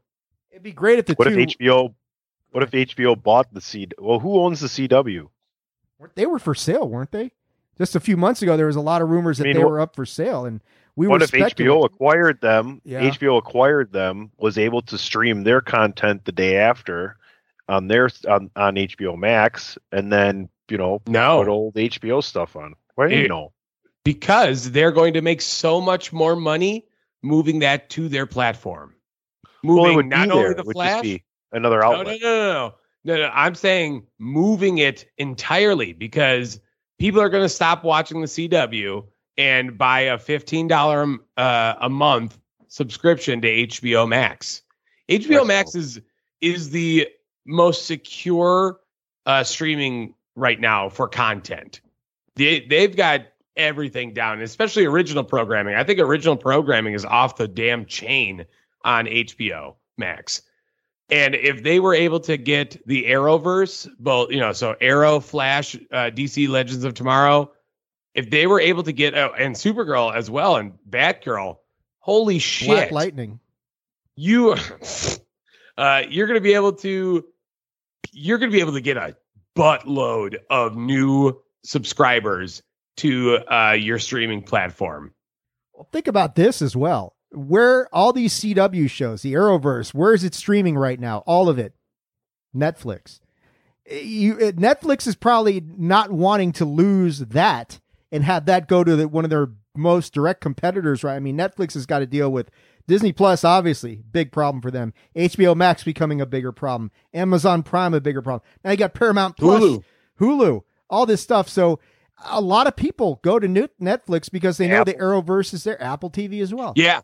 It'd be great if the what two, if HBO? What if HBO bought the C? Well, who owns the CW? They were for sale, weren't they? Just a few months ago, there was a lot of rumors that I mean, they what- were up for sale, and we what were if HBO acquired them? Yeah. HBO acquired them, was able to stream their content the day after on their on, on HBO Max, and then you know No. put old HBO stuff on. Well, you know, because they're going to make so much more money moving that to their platform. Moving it would not be only there. the Flash. be another no, no, outlet. no, no, no, no, no. I'm saying moving it entirely because people are going to stop watching the CW and buy a fifteen dollar uh, a month subscription to HBO Max. HBO. Max is is the most secure uh, streaming right now for content. They they've got everything down, especially original programming. I think original programming is off the damn chain on HBO Max. And if they were able to get the Arrowverse, both you know, so Arrow, Flash, uh, DC Legends of Tomorrow, if they were able to get oh, and Supergirl as well and Batgirl, holy shit! Black Lightning. you uh you're gonna be able to you're gonna be able to get a buttload of new subscribers to uh your streaming platform Well, Think about this as well. Where all these CW shows, the Arrowverse, where is it streaming right now? All of it, Netflix. You, uh, Netflix is probably not wanting to lose that and have that go to the, one of their most direct competitors, right? I mean, Netflix has got to deal with Disney Plus, obviously, big problem for them. HBO Max becoming a bigger problem. Amazon Prime a bigger problem. Now you got Paramount Plus, Hulu. Hulu, all this stuff. So a lot of people go to Net- Netflix because they know the Arrowverse is there. Apple TV as well. yeah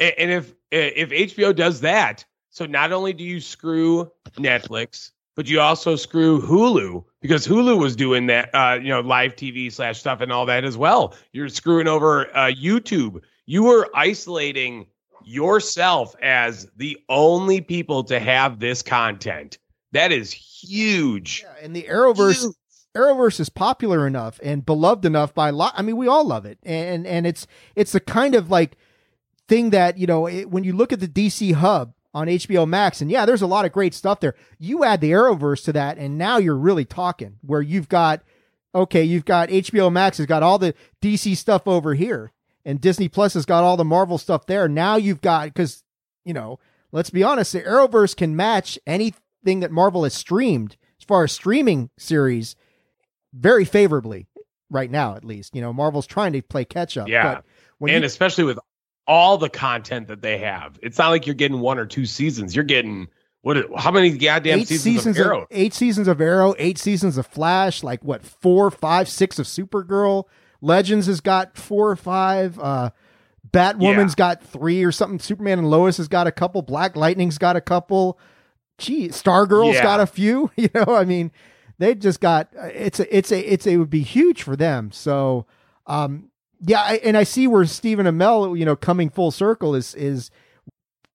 and if eh, if hbo does that so not only do you screw netflix but you also screw hulu because hulu was doing that uh you know live tv slash stuff and all that as well. You're screwing over uh youtube. You were isolating yourself as the only people to have this content. That is huge. Yeah, and the Arrowverse Arrowverse is popular enough and beloved enough by a lot. I mean, we all love it, and and it's it's the kind of like thing that you know it, when you look at the DC hub on HBO Max, and yeah, there's a lot of great stuff there. You add the Arrowverse to that, and now you're really talking. Where you've got okay, you've got HBO Max has got all the DC stuff over here, and Disney Plus has got all the Marvel stuff there. Now you've got because you know, let's be honest, the Arrowverse can match anything that Marvel has streamed as far as streaming series very favorably right now, at least. You know, Marvel's trying to play catch up. Yeah. But when and you, especially with all the content that they have. It's not like you're getting one or two seasons. You're getting what? how many goddamn eight seasons, seasons of Arrow? eight seasons of Arrow, eight seasons of Flash, like what four, five, six of Supergirl. Legends has got four or five. Uh, Batwoman's got three or something. Superman and Lois has got a couple. Black Lightning's got a couple. Gee, Stargirl's Yeah. got a few. You know, I mean, they just got it's a it's a it's a, it would be huge for them. So, um, yeah, I, and I see where Stephen Amell, you know, coming full circle is is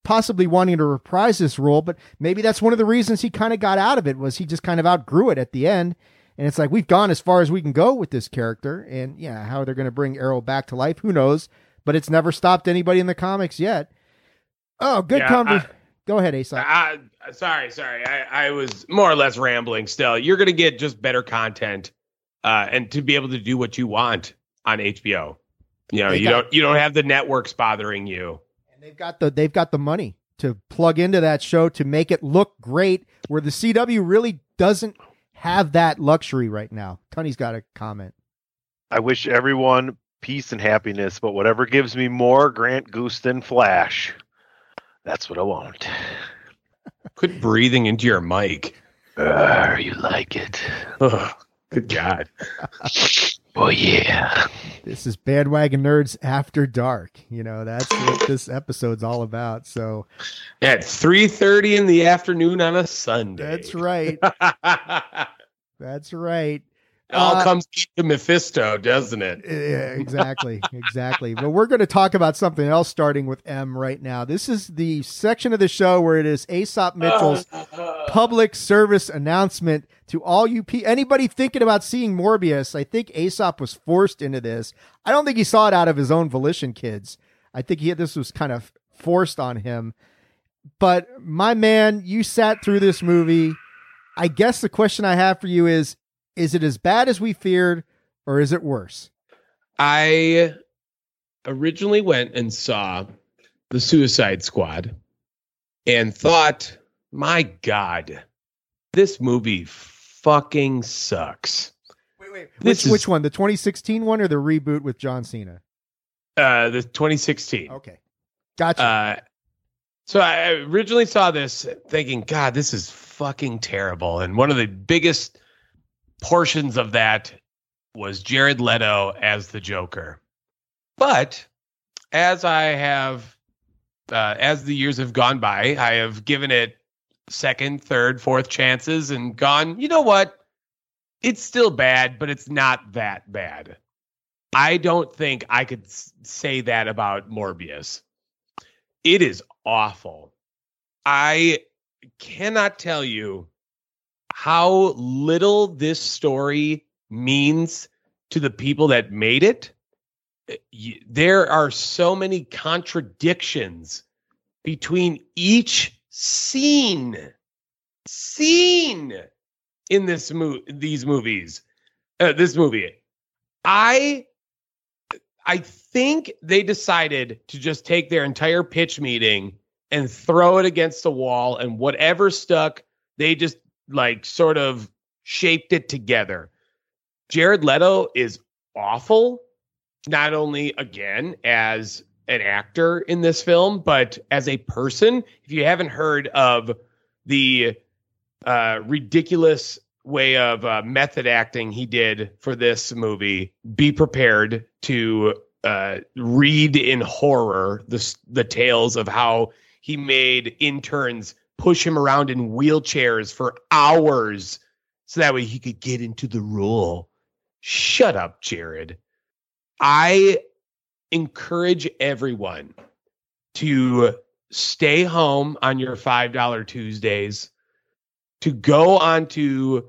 possibly wanting to reprise this role, but maybe that's one of the reasons he kind of got out of it was he just kind of outgrew it at the end. And it's like we've gone as far as we can go with this character, and yeah, how they're going to bring Arrow back to life, who knows? But it's never stopped anybody in the comics yet. Oh, good Yeah, conversation. Go ahead, I- sorry, sorry. I, I was more or less rambling still. You're going to get just better content uh, and to be able to do what you want on HBO. You know, They you got- don't you don't have the networks bothering you. And they've got the they've got the money to plug into that show to make it look great. Where the CW really doesn't have that luxury right now. Tunney's got a comment. I wish everyone peace and happiness, but whatever gives me more Grant Gooston Flash, that's what I want. Quit breathing into your mic. Uh, you like it? Ugh, good God. Oh yeah. This is bandwagon nerds after dark. You know that's what this episode's all about. So At three thirty in the afternoon on a Sunday. that's right. That's right. It all Uh, comes to Mephisto, doesn't it? Yeah, exactly, exactly. But we're going to talk about something else starting with M right now. This is the section of the show where it is Aesop Mitchell's public service announcement to all you pe- anybody thinking about seeing Morbius. I think Aesop was forced into this. I don't think he saw it out of his own volition, kids. I think he this was kind of forced on him. But my man, you sat through this movie. I guess the question I have for you is is it as bad as we feared or is it worse? I originally went and saw the Suicide Squad and thought, my God, this movie fucking sucks. Wait, wait. This Which, is- which one? The 2016 one or the reboot with John Cena? Uh, the 2016. Okay. Gotcha. Uh, so I originally saw this thinking, God, this is fucking terrible. And one of the biggest portions of that was Jared Leto as the Joker. But as I have, uh, as the years have gone by, I have given it second, third, fourth chances and gone, you know what? It's still bad, but it's not that bad. I don't think I could say that about Morbius. It is awful. I cannot tell you how little this story means to the people that made it. Uh, There are so many contradictions between each scene scene in this movie, these movies uh, this movie i i think they decided to just take their entire pitch meeting and throw it against the wall and whatever stuck they just like sort of shaped it together jared leto is awful not only again as an actor in this film but as a person if you haven't heard of the uh, ridiculous way of uh, method acting he did for this movie. Be prepared to uh, read in horror the the tales of how he made interns push him around in wheelchairs for hours so that way he could get into the role. Shut up, Jared. I encourage everyone to stay home on your $5 Tuesdays, to go onto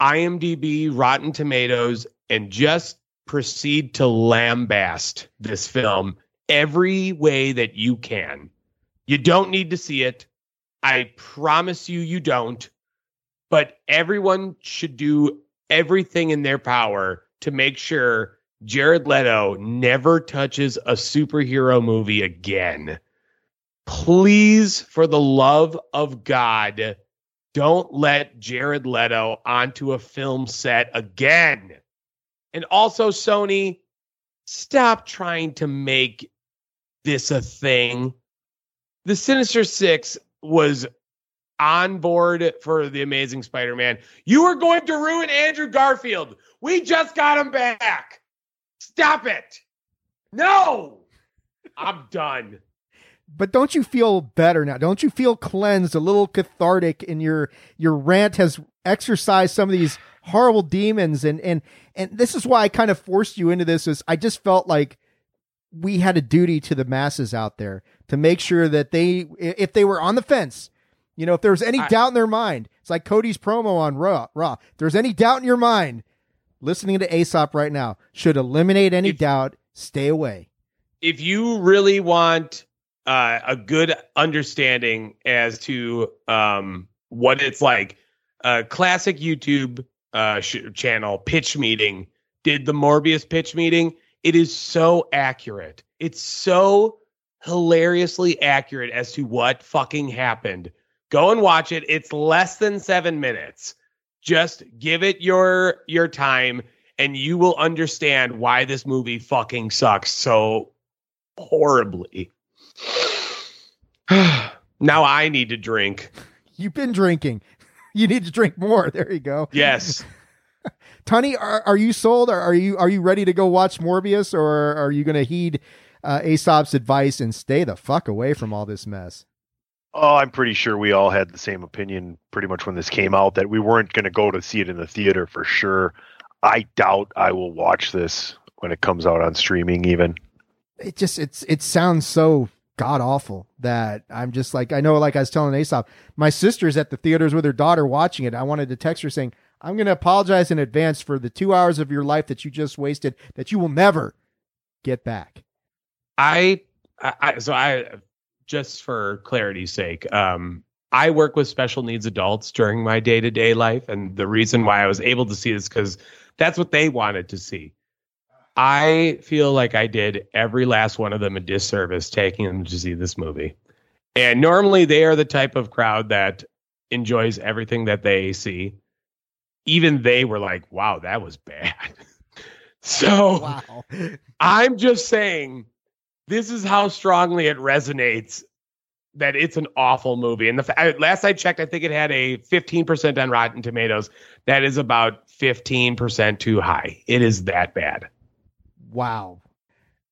IMDb, Rotten Tomatoes, and just proceed to lambast this film every way that you can. You don't need to see it. I promise you, you don't. But everyone should do everything in their power to make sure Jared Leto never touches a superhero movie again. Please, for the love of God, don't let Jared Leto onto a film set again. And also, Sony, stop trying to make this a thing. The Sinister Six was on board for the Amazing Spider Man. You are going to ruin Andrew Garfield. We just got him back. Stop it. No, I'm done. But don't you feel better now? Don't you feel cleansed, a little cathartic in your your rant has exorcised some of these horrible demons and and and this is why I kind of forced you into this is I just felt like we had a duty to the masses out there to make sure that they if they were on the fence, You know, if there was any I- doubt in their mind, it's like Cody's promo on Raw. Raw. If there's any doubt in your mind, listening to Aesop right now should eliminate any doubt. Stay away. if you really want uh, a good understanding as to um, what it's like, a classic YouTube uh, sh- channel pitch meeting did the Morbius pitch meeting. It is so accurate. It's so hilariously accurate as to what fucking happened. Go and watch it. It's less than seven minutes. Just give it your your time, and you will understand why this movie fucking sucks so horribly. now I need to drink. You've been drinking. You need to drink more. There you go. Yes. Tony, are, are you sold? Are, are you are you ready to go watch Morbius, or are you going to heed uh, Aesop's advice and stay the fuck away from all this mess? Oh, I'm pretty sure we all had the same opinion pretty much when this came out that we weren't going to go to see it in the theater for sure. I doubt I will watch this when it comes out on streaming even. It just it's it sounds so god awful that I'm just like I know like I was telling Aesop, my sister's at the theaters with her daughter watching it. I wanted to text her saying, I'm going to apologize in advance for the two hours of your life that you just wasted that you will never get back. I, I, so I just for clarity's sake, um, I work with special needs adults during my day to day life, and the reason why I was able to see this because that's what they wanted to see. I feel like I did every last one of them a disservice taking them to see this movie. And normally they are the type of crowd that enjoys everything that they see. Even they were like, wow, that was bad. so Wow. I'm just saying this is how strongly it resonates that it's an awful movie. And the fa- last I checked, I think it had a 15% on Rotten Tomatoes. That is about 15% too high. It is that bad. Wow.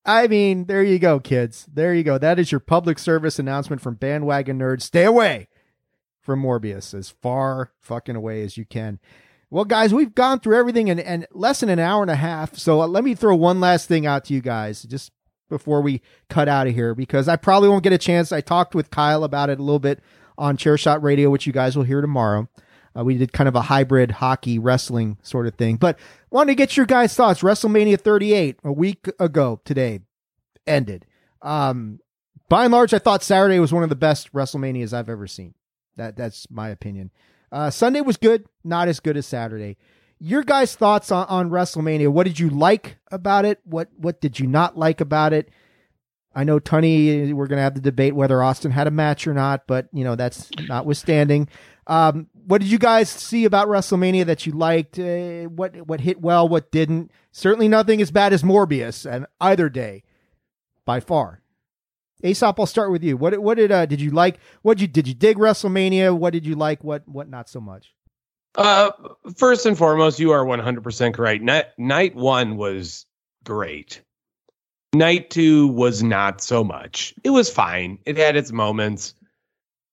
I mean, there you go, kids. There you go. That is your public service announcement from Bandwagon Nerds. Stay away from Morbius as far fucking away as you can. Well, guys, we've gone through everything in, in less than an hour and a half. So uh, let me throw one last thing out to you guys just before we cut out of here because I probably won't get a chance. I talked with Kyle about it a little bit on Chairshot Radio, which you guys will hear tomorrow. Uh, we did kind of a hybrid hockey wrestling sort of thing, but wanted to get your guys' thoughts. WrestleMania 38 a week ago today ended. Um, by and large, I thought Saturday was one of the best WrestleManias I've ever seen. That that's my opinion. Uh, Sunday was good, not as good as Saturday. Your guys' thoughts on, on WrestleMania? What did you like about it? What what did you not like about it? I know Tony, we're gonna have the debate whether Austin had a match or not, but you know that's notwithstanding. Um, what did you guys see about WrestleMania that you liked? Uh, what what hit well, what didn't? Certainly nothing as bad as Morbius and either day, by far. Aesop, I'll start with you. What what did uh, did you like? What did you did you dig WrestleMania? What did you like? What what not so much? Uh, first and foremost, you are 100% correct. Night, night one was great. Night two was not so much. It was fine. It had its moments.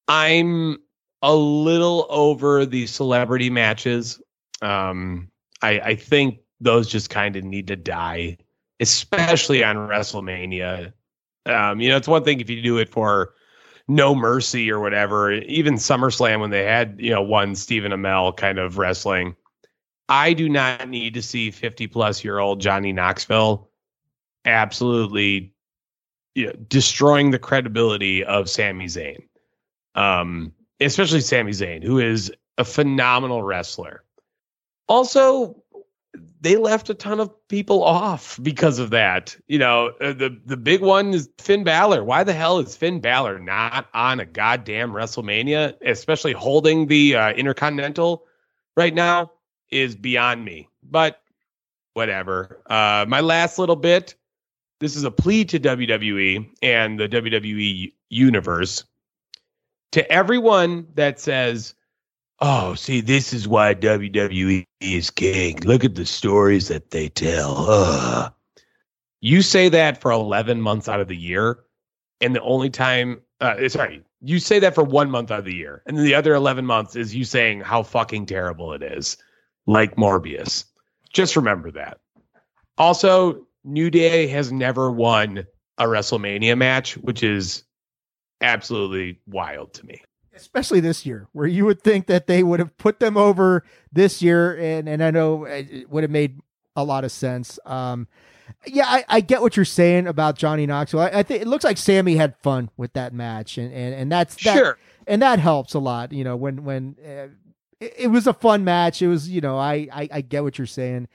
I'm a little over the celebrity matches. Um, I, I think those just kind of need to die, especially on WrestleMania. Um, you know, it's one thing if you do it for no mercy or whatever. Even SummerSlam when they had, you know, one Stephen Amell kind of wrestling. I do not need to see 50 plus year old Johnny Knoxville absolutely you know, destroying the credibility of Sami Zayn. Um, especially Sami Zayn, who is a phenomenal wrestler. Also, they left a ton of people off because of that. You know, uh, the the big one is Finn Balor. Why the hell is Finn Balor not on a goddamn WrestleMania, especially holding the uh, Intercontinental right now? Is beyond me. But whatever. Uh, my last little bit. This is a plea to WWE and the WWE universe. To everyone that says, Oh, see, this is why WWE is king. Look at the stories that they tell. Ugh. You say that for 11 months out of the year. And the only time, uh, sorry, you say that for one month out of the year. And the other 11 months is you saying how fucking terrible it is, like Morbius. Just remember that. Also, New Day has never won a WrestleMania match, which is absolutely wild to me. Especially this year, where you would think that they would have put them over this year, and and I know it would have made a lot of sense. Um, yeah, I, I get what you're saying about Johnny Knoxville. I, I think it looks like Sami had fun with that match, and and, and that's that, Sure. and that helps a lot. You know, when when uh, it, it was a fun match, it was you know I, I I get what you're saying.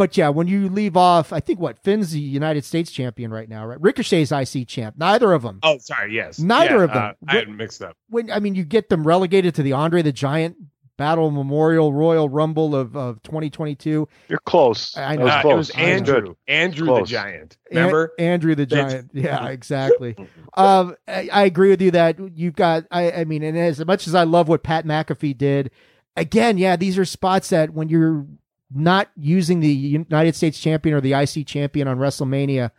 But yeah, when you leave off, I think what Finn's the United States champion right now, right? Ricochet's IC champ. Neither of them. Oh, sorry. Yes. Neither Yeah, of them. uh, I had mixed up. When I mean, you get them relegated to the Andre the Giant Battle Memorial Royal Rumble of, of 2022. You're close. I know. was Uh, close. it was Andrew. good. Andrew Close. the Giant. An- Remember? Andrew the That's- Giant? Yeah, exactly. um, I, I agree with you that you've got. I, I mean, and as much as I love what Pat McAfee did, again, yeah, these are spots that when you're not using the United States champion or the IC champion on WrestleMania,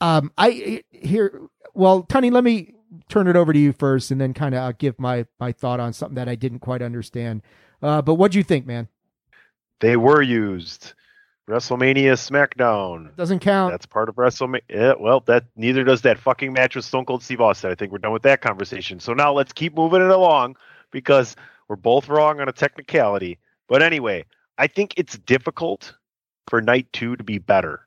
um, I here. Well, Tony, let me turn it over to you first, and then kind of give my my thought on something that I didn't quite understand. Uh, but what do you think, man? They were used. WrestleMania SmackDown. Doesn't count. That's part of WrestleMania. Yeah, well, that neither does that fucking match with Stone Cold Steve Austin. I think we're done with that conversation. So now let's keep moving it along because we're both wrong on a technicality. But anyway, I think it's difficult for night two to be better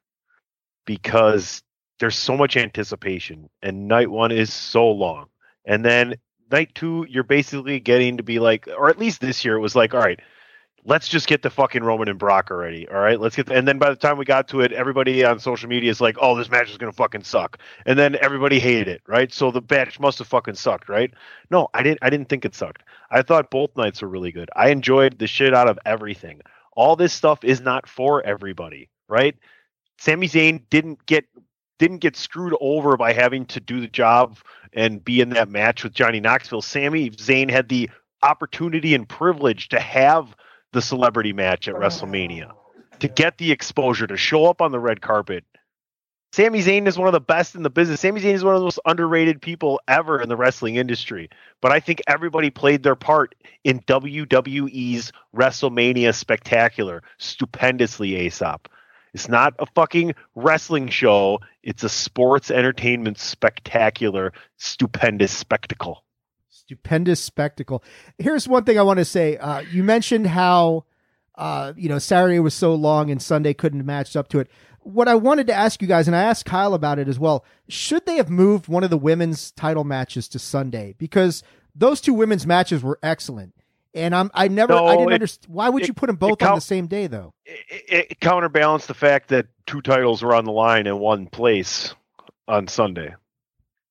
because there's so much anticipation, and night one is so long. And then night two, you're basically getting to be like, or at least this year, it was like, all right, let's just get the fucking Roman and Brock already. All right, let's get. The, and then by the time we got to it, everybody on social media is like, "Oh, this match is gonna fucking suck," and then everybody hated it, right? So the match must have fucking sucked, right? No, I didn't. I didn't think it sucked. I thought both nights were really good. I enjoyed the shit out of everything. All this stuff is not for everybody, right? Sami Zayn didn't get didn't get screwed over by having to do the job and be in that match with Johnny Knoxville. Sami Zayn had the opportunity and privilege to have the celebrity match at WrestleMania, to get the exposure, to show up on the red carpet. Sami Zayn is one of the best in the business. Sami Zayn is one of the most underrated people ever in the wrestling industry. But I think everybody played their part in WWE's WrestleMania spectacular stupendously, Aesop. It's not a fucking wrestling show. It's a sports entertainment spectacular, stupendous spectacle. stupendous spectacle. Here's one thing I want to say. Uh, you mentioned how uh, you know Saturday was so long and Sunday couldn't match up to it. What I wanted to ask you guys, and I asked Kyle about it as well, should they have moved one of the women's title matches to Sunday? Because those two women's matches were excellent. And I'm I never No, I didn't understand why would it- you put them both on the same day though? It, it counterbalanced the fact that two titles were on the line in one place on Sunday.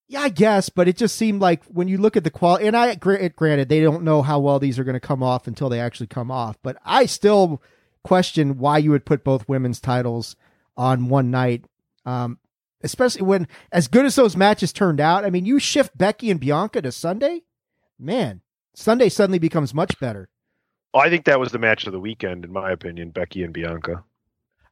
Yeah, I guess, but it just seemed like when you look at the quality, and I gra- granted they don't know how well these are going to come off until they actually come off, but I still question why you would put both women's titles on one night, um, especially when as good as those matches turned out. I mean, you shift Becky and Bianca to Sunday, man, Sunday suddenly becomes much better. I think that was the match of the weekend, in my opinion. Becky and Bianca.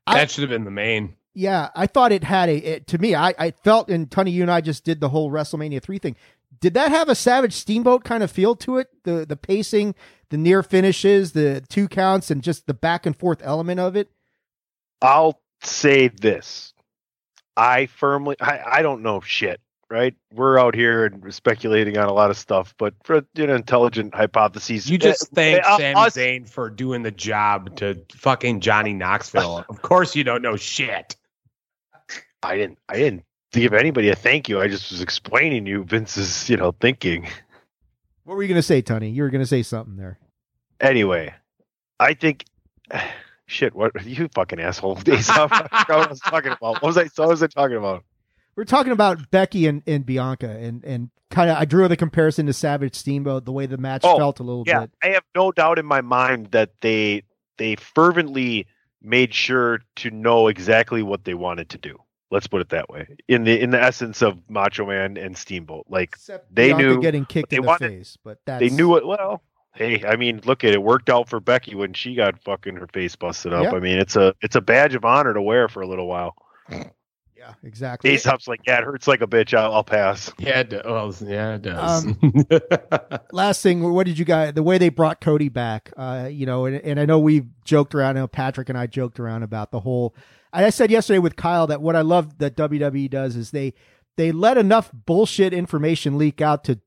That should have been the main. Yeah, I thought it had a. It, to me, I, I felt, and Tony, you and I just did the whole WrestleMania three thing. Did that have a Savage Steamboat kind of feel to it? The the pacing, the near finishes, the two counts, and just the back and forth element of it. I'll say this. I firmly, I, I don't know shit, right? We're out here and speculating on a lot of stuff, but for you know, intelligent hypotheses, You just eh, thank eh, Sami us- Zayn for doing the job to fucking Johnny Knoxville. of course, you don't know shit. I didn't, I didn't give anybody a thank you. I just was explaining you Vince's, you know, thinking. What were you going to say, Tony? You were going to say something there. Anyway, I think. Shit! What are you fucking asshole? Days off. I what I was talking about. What was I? What was I talking about? We're talking about Becky and, and Bianca, and and kind of I drew the comparison to Savage Steamboat, the way the match Oh, felt a little yeah, bit. I have no doubt in my mind that they they fervently made sure to know exactly what they wanted to do. Let's put it that way. In the in the essence of Macho Man and Steamboat, like they Bianca knew getting kicked in the wanted. face, but that's They knew it well. Hey, I mean, look at it. Worked out for Becky when she got fucking her face busted up. Yeah. I mean, it's a it's a badge of honor to wear for a little while. Yeah, exactly. Aesop's like, yeah, it hurts like a bitch. I'll, I'll pass. Yeah, it, do- well, yeah, it does. Um, last thing, what did you guys? The way they brought Cody back, uh, you know, and, and I know we've joked around. I know Patrick and I joked around about the whole. I said yesterday with Kyle that what I love that WWE does is they they let enough bullshit information leak out to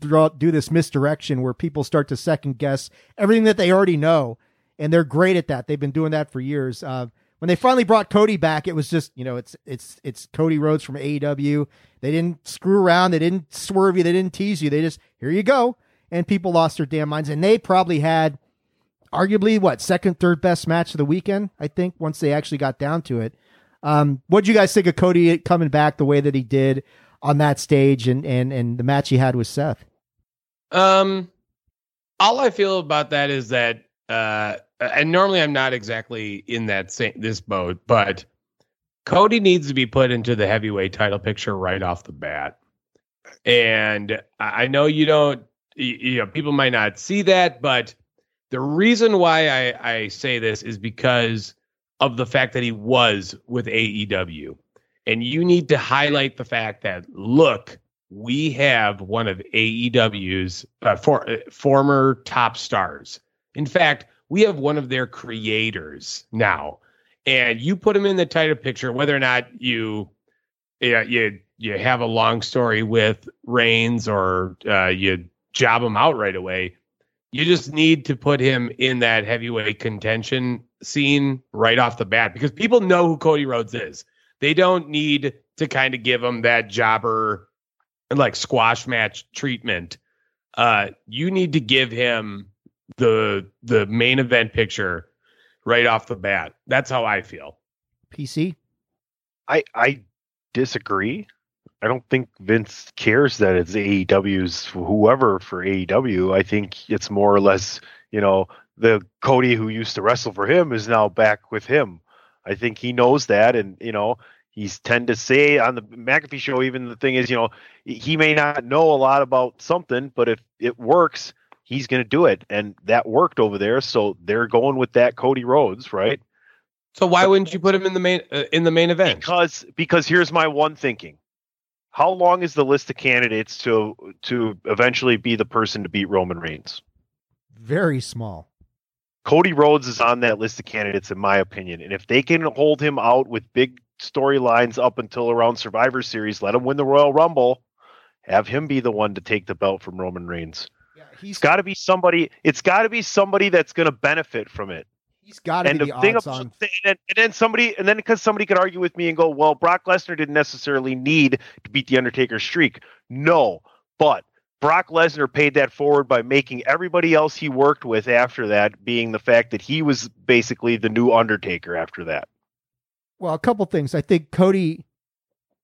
do this misdirection where people start to second guess everything that they already know, and they're great at that. They've been doing that for years. Uh, when they finally brought Cody back, it was just you know it's it's it's Cody Rhodes from AEW. They didn't screw around, they didn't swerve you, they didn't tease you. They just here you go, and people lost their damn minds. And they probably had arguably what second, third best match of the weekend. I think once they actually got down to it. Um, what do you guys think of Cody coming back the way that he did on that stage and and and the match he had with Seth? Um, all I feel about that is that, uh, and normally I'm not exactly in that same this boat, but Cody needs to be put into the heavyweight title picture right off the bat. And I know you don't, you know, people might not see that, but the reason why I, I say this is because of the fact that he was with AEW. And you need to highlight the fact that, look, we have one of AEW's uh, for, uh, former top stars. In fact, we have one of their creators now. And you put him in the title picture, whether or not you, you, you, you have a long story with Reigns or uh, you job him out right away. You just need to put him in that heavyweight contention scene right off the bat because people know who Cody Rhodes is. They don't need to kind of give him that jobber like squash match treatment. Uh, you need to give him the the main event picture right off the bat. That's how I feel. PC. I I disagree. I don't think Vince cares that it's AEW's whoever for AEW. I think it's more or less, you know, the Cody who used to wrestle for him is now back with him. I think he knows that, and you know, he's tend to say on the McAfee show. Even the thing is, you know, he may not know a lot about something, but if it works, he's going to do it, and that worked over there. So they're going with that Cody Rhodes, right? So why wouldn't you put him in the main uh, in the main event? Because because here's my one thinking. How long is the list of candidates to to eventually be the person to beat Roman Reigns? Very small. Cody Rhodes is on that list of candidates, in my opinion. And if they can hold him out with big storylines up until around Survivor Series, let him win the Royal Rumble, have him be the one to take the belt from Roman Reigns. Yeah, he's got to be somebody. It's got to be somebody that's going to benefit from it. He's got to be the thing odds on. And, and then somebody, and then because somebody could argue with me and go, well, Brock Lesnar didn't necessarily need to beat the Undertaker streak. No, but Brock Lesnar paid that forward by making everybody else he worked with after that being the fact that he was basically the new Undertaker after that. Well, a couple things. I think Cody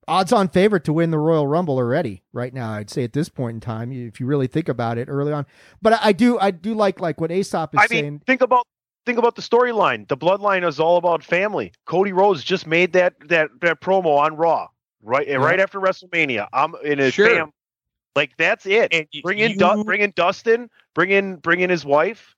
odds on favorite to win the Royal Rumble already right now. I'd say at this point in time, if you really think about it early on. But I do, I do like like what Aesop is I saying. Mean, think about think about the storyline. The bloodline is all about family. Cody Rhodes just made that that that promo on Raw right yeah. right after WrestleMania. I'm in his sure. fam. Like that's it. And bring in du- bring in Dustin. Bring in bring in his wife.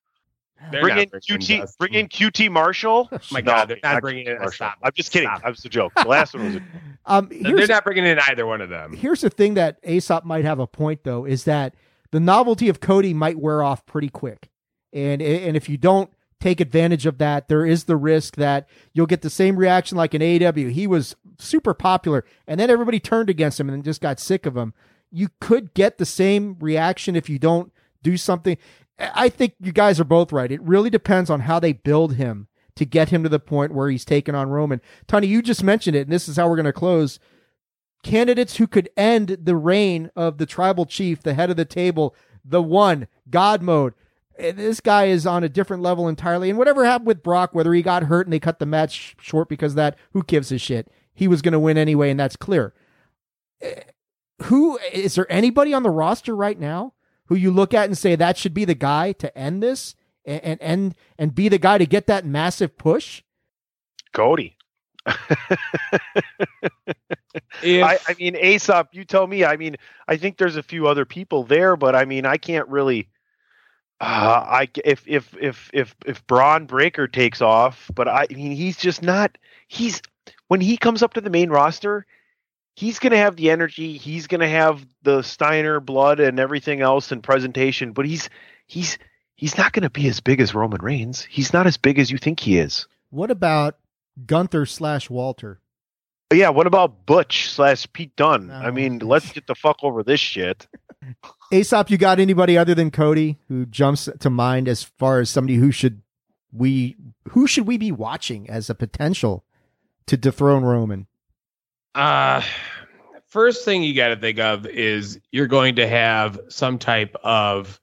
They're bring in QT. Dustin. Bring in QT Marshall. Oh my no, God, they're not bringing in. Stop. I'm just kidding. Stop. That was a joke. The last one was. A- um, they're not bringing in either one of them. Here's the thing that Aesop might have a point though is that the novelty of Cody might wear off pretty quick, and and if you don't take advantage of that, there is the risk that you'll get the same reaction like in AEW. He was super popular, and then everybody turned against him and just got sick of him. You could get the same reaction if you don't do something. I think you guys are both right. It really depends on how they build him to get him to the point where he's taken on Roman. Tony, you just mentioned it, and this is how we're going to close. Candidates who could end the reign of the tribal chief, the head of the table, the one, God mode. Eh, this guy is on a different level entirely. And whatever happened with Brock, whether he got hurt and they cut the match short because that, who gives a shit? He was going to win anyway, and that's clear. Who is there anybody on the roster right now who you look at and say that should be the guy to end this and and and be the guy to get that massive push? Cody. if, I, I, mean, Aesop, you tell me. I mean, I think there's a few other people there, but I mean, I can't really. Uh, I if if if if if Bron Breakker takes off, but I, I mean, he's just not. He's when he comes up to the main roster, he's going to have the energy. He's going to have the Steiner blood and everything else and presentation, but he's he's he's not going to be as big as Roman Reigns. He's not as big as you think he is. What about Gunther slash Walter? Yeah, what about Butch slash Pete Dunne? I oh, mean, let's get the fuck over this shit. Aesop, you got anybody other than Cody who jumps to mind as far as somebody who should we who should we be watching as a potential to dethrone Roman? Uh first thing you got to think of is you're going to have some type of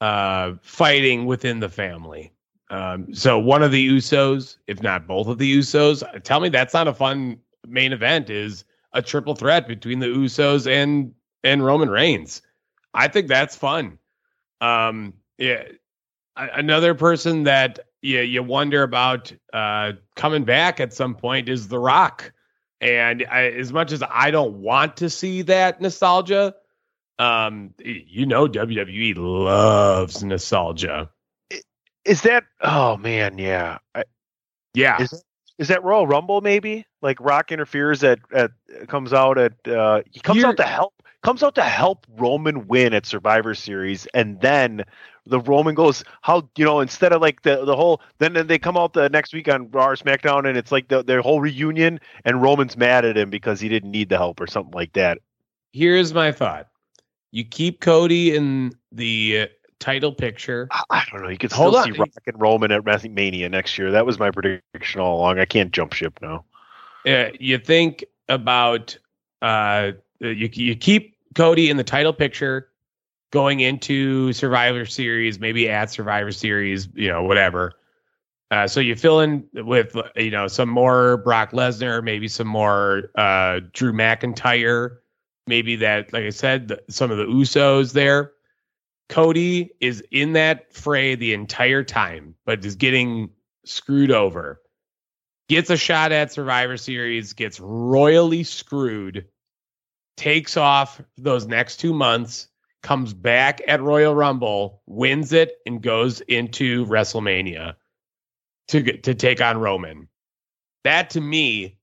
uh fighting within the family. Um, so one of the Usos, if not both of the Usos, tell me that's not a fun main event. Is a triple threat between the Usos and and Roman Reigns. I think that's fun. Um, yeah, another person that you you wonder about uh, coming back at some point is The Rock. And I, as much as I don't want to see that nostalgia, um, you know WWE loves nostalgia. Is that? Oh man, yeah, I, yeah. Is, is that Royal Rumble maybe? Like Rock interferes at at comes out at uh, he comes You're, out to help comes out to help Roman win at Survivor Series, and then the Roman goes, how you know, instead of like the the whole, then, then they come out the next week on Raw or SmackDown, and it's like the, their whole reunion, and Roman's mad at him because he didn't need the help or something like that. Here's my thought: you keep Cody in the title picture. I don't know. You could still see Rock and Roman at WrestleMania next year. That was my prediction all along. I can't jump ship now. Uh, you think about uh, you you keep Cody in the title picture going into Survivor Series, maybe at Survivor Series, you know, whatever. Uh, so you fill in with you know some more Brock Lesnar, maybe some more uh, Drew McIntyre, maybe that, like I said, the, some of the Usos there. Cody is in that fray the entire time, but is getting screwed over. Gets a shot at Survivor Series, gets royally screwed, takes off those next two months, comes back at Royal Rumble, wins it, and goes into WrestleMania to to take on Roman. That to me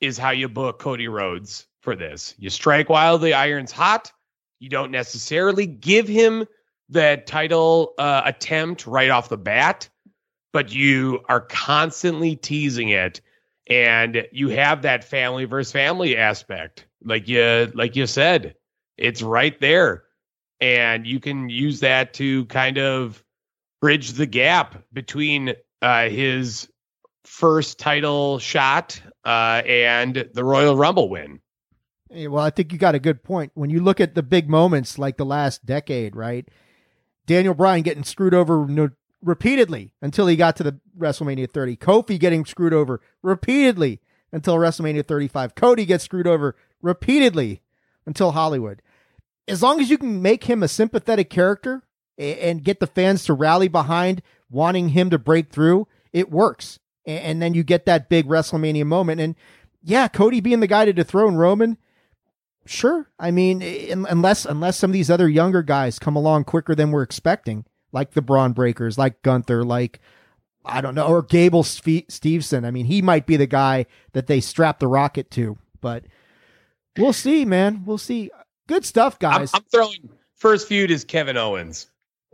is how you book Cody Rhodes for this. You strike while the iron's hot. You don't necessarily give him the title uh, attempt right off the bat, but you are constantly teasing it, and you have that family versus family aspect like you like you said, it's right there. And you can use that to kind of bridge the gap between uh, his first title shot uh, and the Royal Rumble win. Well, I think you got a good point. When you look at the big moments like the last decade, right? Daniel Bryan getting screwed over no, repeatedly until he got to the WrestleMania 30. Kofi getting screwed over repeatedly until WrestleMania 35. Cody gets screwed over repeatedly until Hollywood. As long as you can make him a sympathetic character and get the fans to rally behind wanting him to break through, it works. And then you get that big WrestleMania moment. And yeah, Cody being the guy to dethrone Roman, sure. I mean, unless unless some of these other younger guys come along quicker than we're expecting, like the Bron Breakkers, like Gunther, like I don't know, or Gable Stevenson. I mean, he might be the guy that they strap the rocket to. But We'll see, man. We'll see. Good stuff, guys. I'm, I'm throwing first feud is Kevin Owens.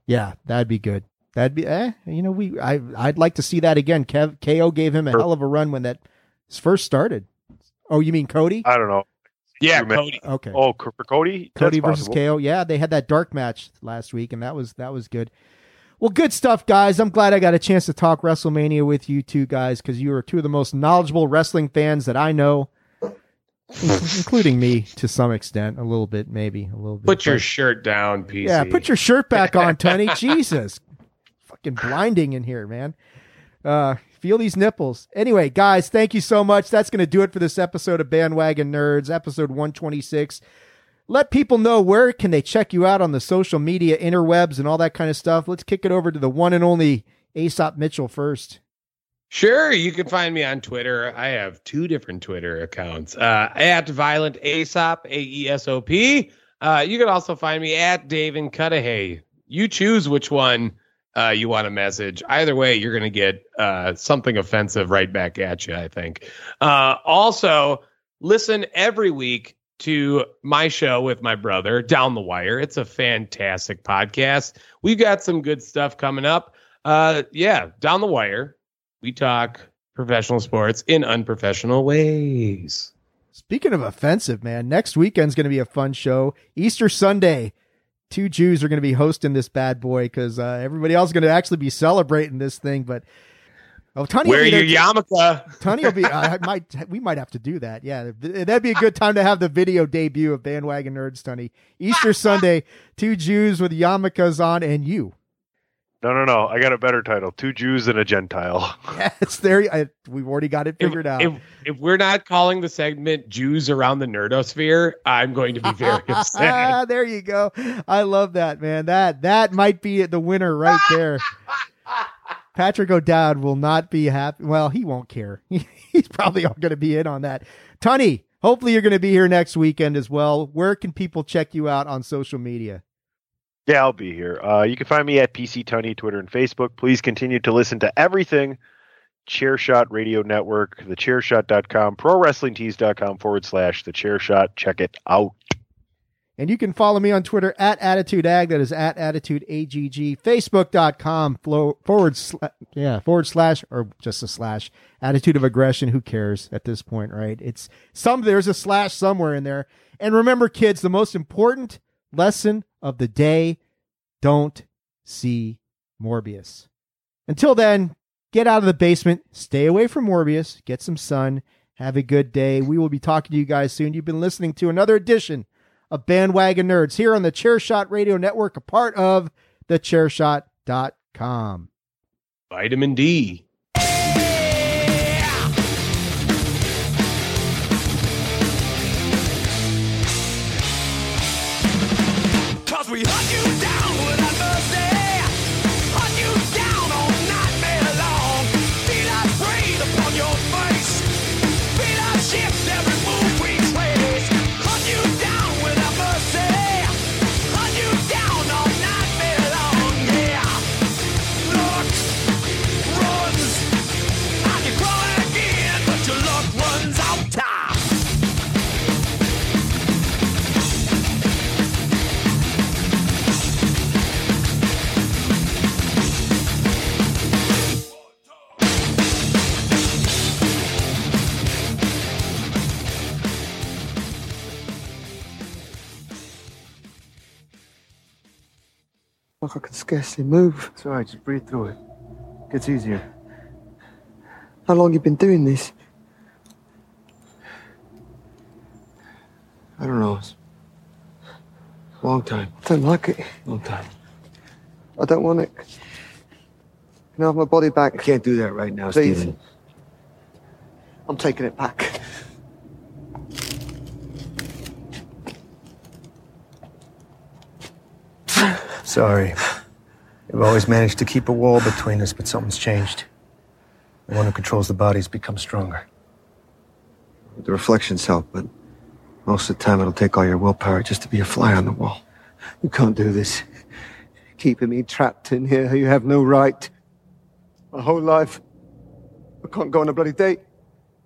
Yeah, that'd be good. That'd be, eh, you know, we, I, I'd like to see that again. Kev, KO gave him a hell of a run when that first started. Oh, you mean Cody? I don't know. Yeah, Cody. Okay. Oh, for Cody. Cody That's versus possible. KO. Yeah, they had that dark match last week, and that was that was good. Well, good stuff, guys. I'm glad I got a chance to talk WrestleMania with you two guys because you are two of the most knowledgeable wrestling fans that I know including me to some extent, a little bit, maybe a little bit. Put your shirt down, PC. Yeah, put your shirt back on, Tony. Jesus, fucking blinding in here, man. Uh, feel these nipples. Anyway, guys, thank you so much. That's going to do it for this episode of Bandwagon Nerds, episode 126. Let people know where can they check you out on the social media interwebs and all that kind of stuff. Let's kick it over to the one and only Aesop Mitchell first. Sure, you can find me on Twitter. I have two different Twitter accounts uh, at Violent Aesop, A E S O P. Uh, you can also find me at Dave and Cudahy. You choose which one uh, you want to message. Either way, you're going to get uh, something offensive right back at you, I think. Uh, also, listen every week to my show with my brother, Down the Wire. It's a fantastic podcast. We've got some good stuff coming up. Uh, yeah, Down the Wire we talk professional sports in unprofessional ways. Speaking of offensive, man, next weekend's going to be a fun show. Easter Sunday, two Jews are going to be hosting this bad boy because uh, everybody else is going to actually be celebrating this thing. But oh, Tony, Wear be your yarmulke. Tony will be. I might. We might have to do that. Yeah, that'd be a good time to have the video debut of Bandwagon Nerds, Tony. Easter Sunday, two Jews with yarmulkes on, and you. No, no, no. I got a better title: Two Jews and a Gentile. Yes, there. I, we've already got it figured out. If, if we're not calling the segment Jews around the nerdosphere, I'm going to be very upset. Ah, there you go. I love that, man. That that might be the winner right there. Patrick O'Dowd will not be happy. Well, he won't care. He's probably going to be in on that. Tunney, hopefully you're going to be here next weekend as well. Where can people check you out on social media? Yeah, I'll be here. Uh, you can find me at PC Tunney, Twitter, and Facebook. Please continue to listen to everything Chairshot Radio Network, thechairshot.com, prowrestlingtees.com forward slash the chairshot. Check it out. And you can follow me on Twitter at AttitudeAg. That is at AttitudeAGG. Facebook.com forward, sla- yeah, forward slash, or just a slash. Attitude of aggression. Who cares at this point, right? It's some, there's a slash somewhere in there. And remember, kids, the most important lesson of the day don't see Morbius. Until then, get out of the basement, stay away from Morbius, get some sun, have a good day. We will be talking to you guys soon. You've been listening to another edition of Bandwagon Nerds here on the Chairshot Radio Network, a part of the thechairshot.com. Vitamin D. Like I can scarcely move. It's alright, just breathe through it. Gets easier. How long you been doing this? I don't know. It's a long time. I don't like it. Long time. I don't want it. Can I have my body back? I can't do that right now, Please. Stephen. I'm taking it back. Sorry. We've always managed to keep a wall between us, but something's changed. The one who controls the body's become stronger. The reflections help, but most of the time it'll take all your willpower just to be a fly on the wall. You can't do this. Keeping me trapped in here, you have no right. My whole life, I can't go on a bloody date.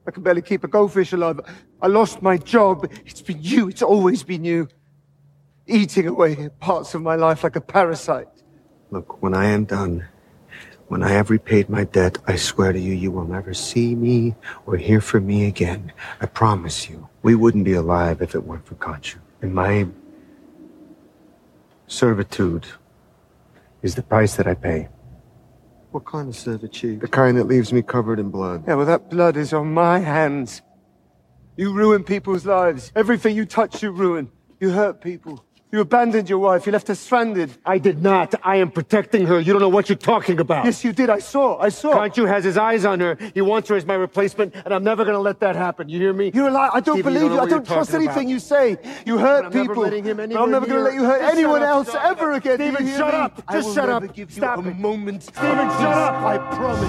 I can barely keep a goldfish alive. I lost my job. It's been you. It's always been you. Eating away parts of my life like a parasite. Look, when I am done, when I have repaid my debt, I swear to you, you will never see me or hear from me again. I promise you. We wouldn't be alive if it weren't for Khonshu. And my servitude is the price that I pay. What kind of servitude? The kind that leaves me covered in blood. Yeah, well, that blood is on my hands. You ruin people's lives. Everything you touch, you ruin. You hurt people. You abandoned your wife. You left her stranded. I did not. I am protecting her. You don't know what you're talking about. Yes, you did. I saw. I saw. Khonshu has his eyes on her. He wants her as my replacement, and I'm never going to let that happen. You hear me? You're a liar. I don't Stevie, believe you. you. I don't trust anything about. you say. You hurt I'm people. letting him But I'm never going to let you hurt Just anyone up. else ever again. You Steven, shut me? up. I Just shut up. Give you Stop a it. moment. Steven, shut up. I promise.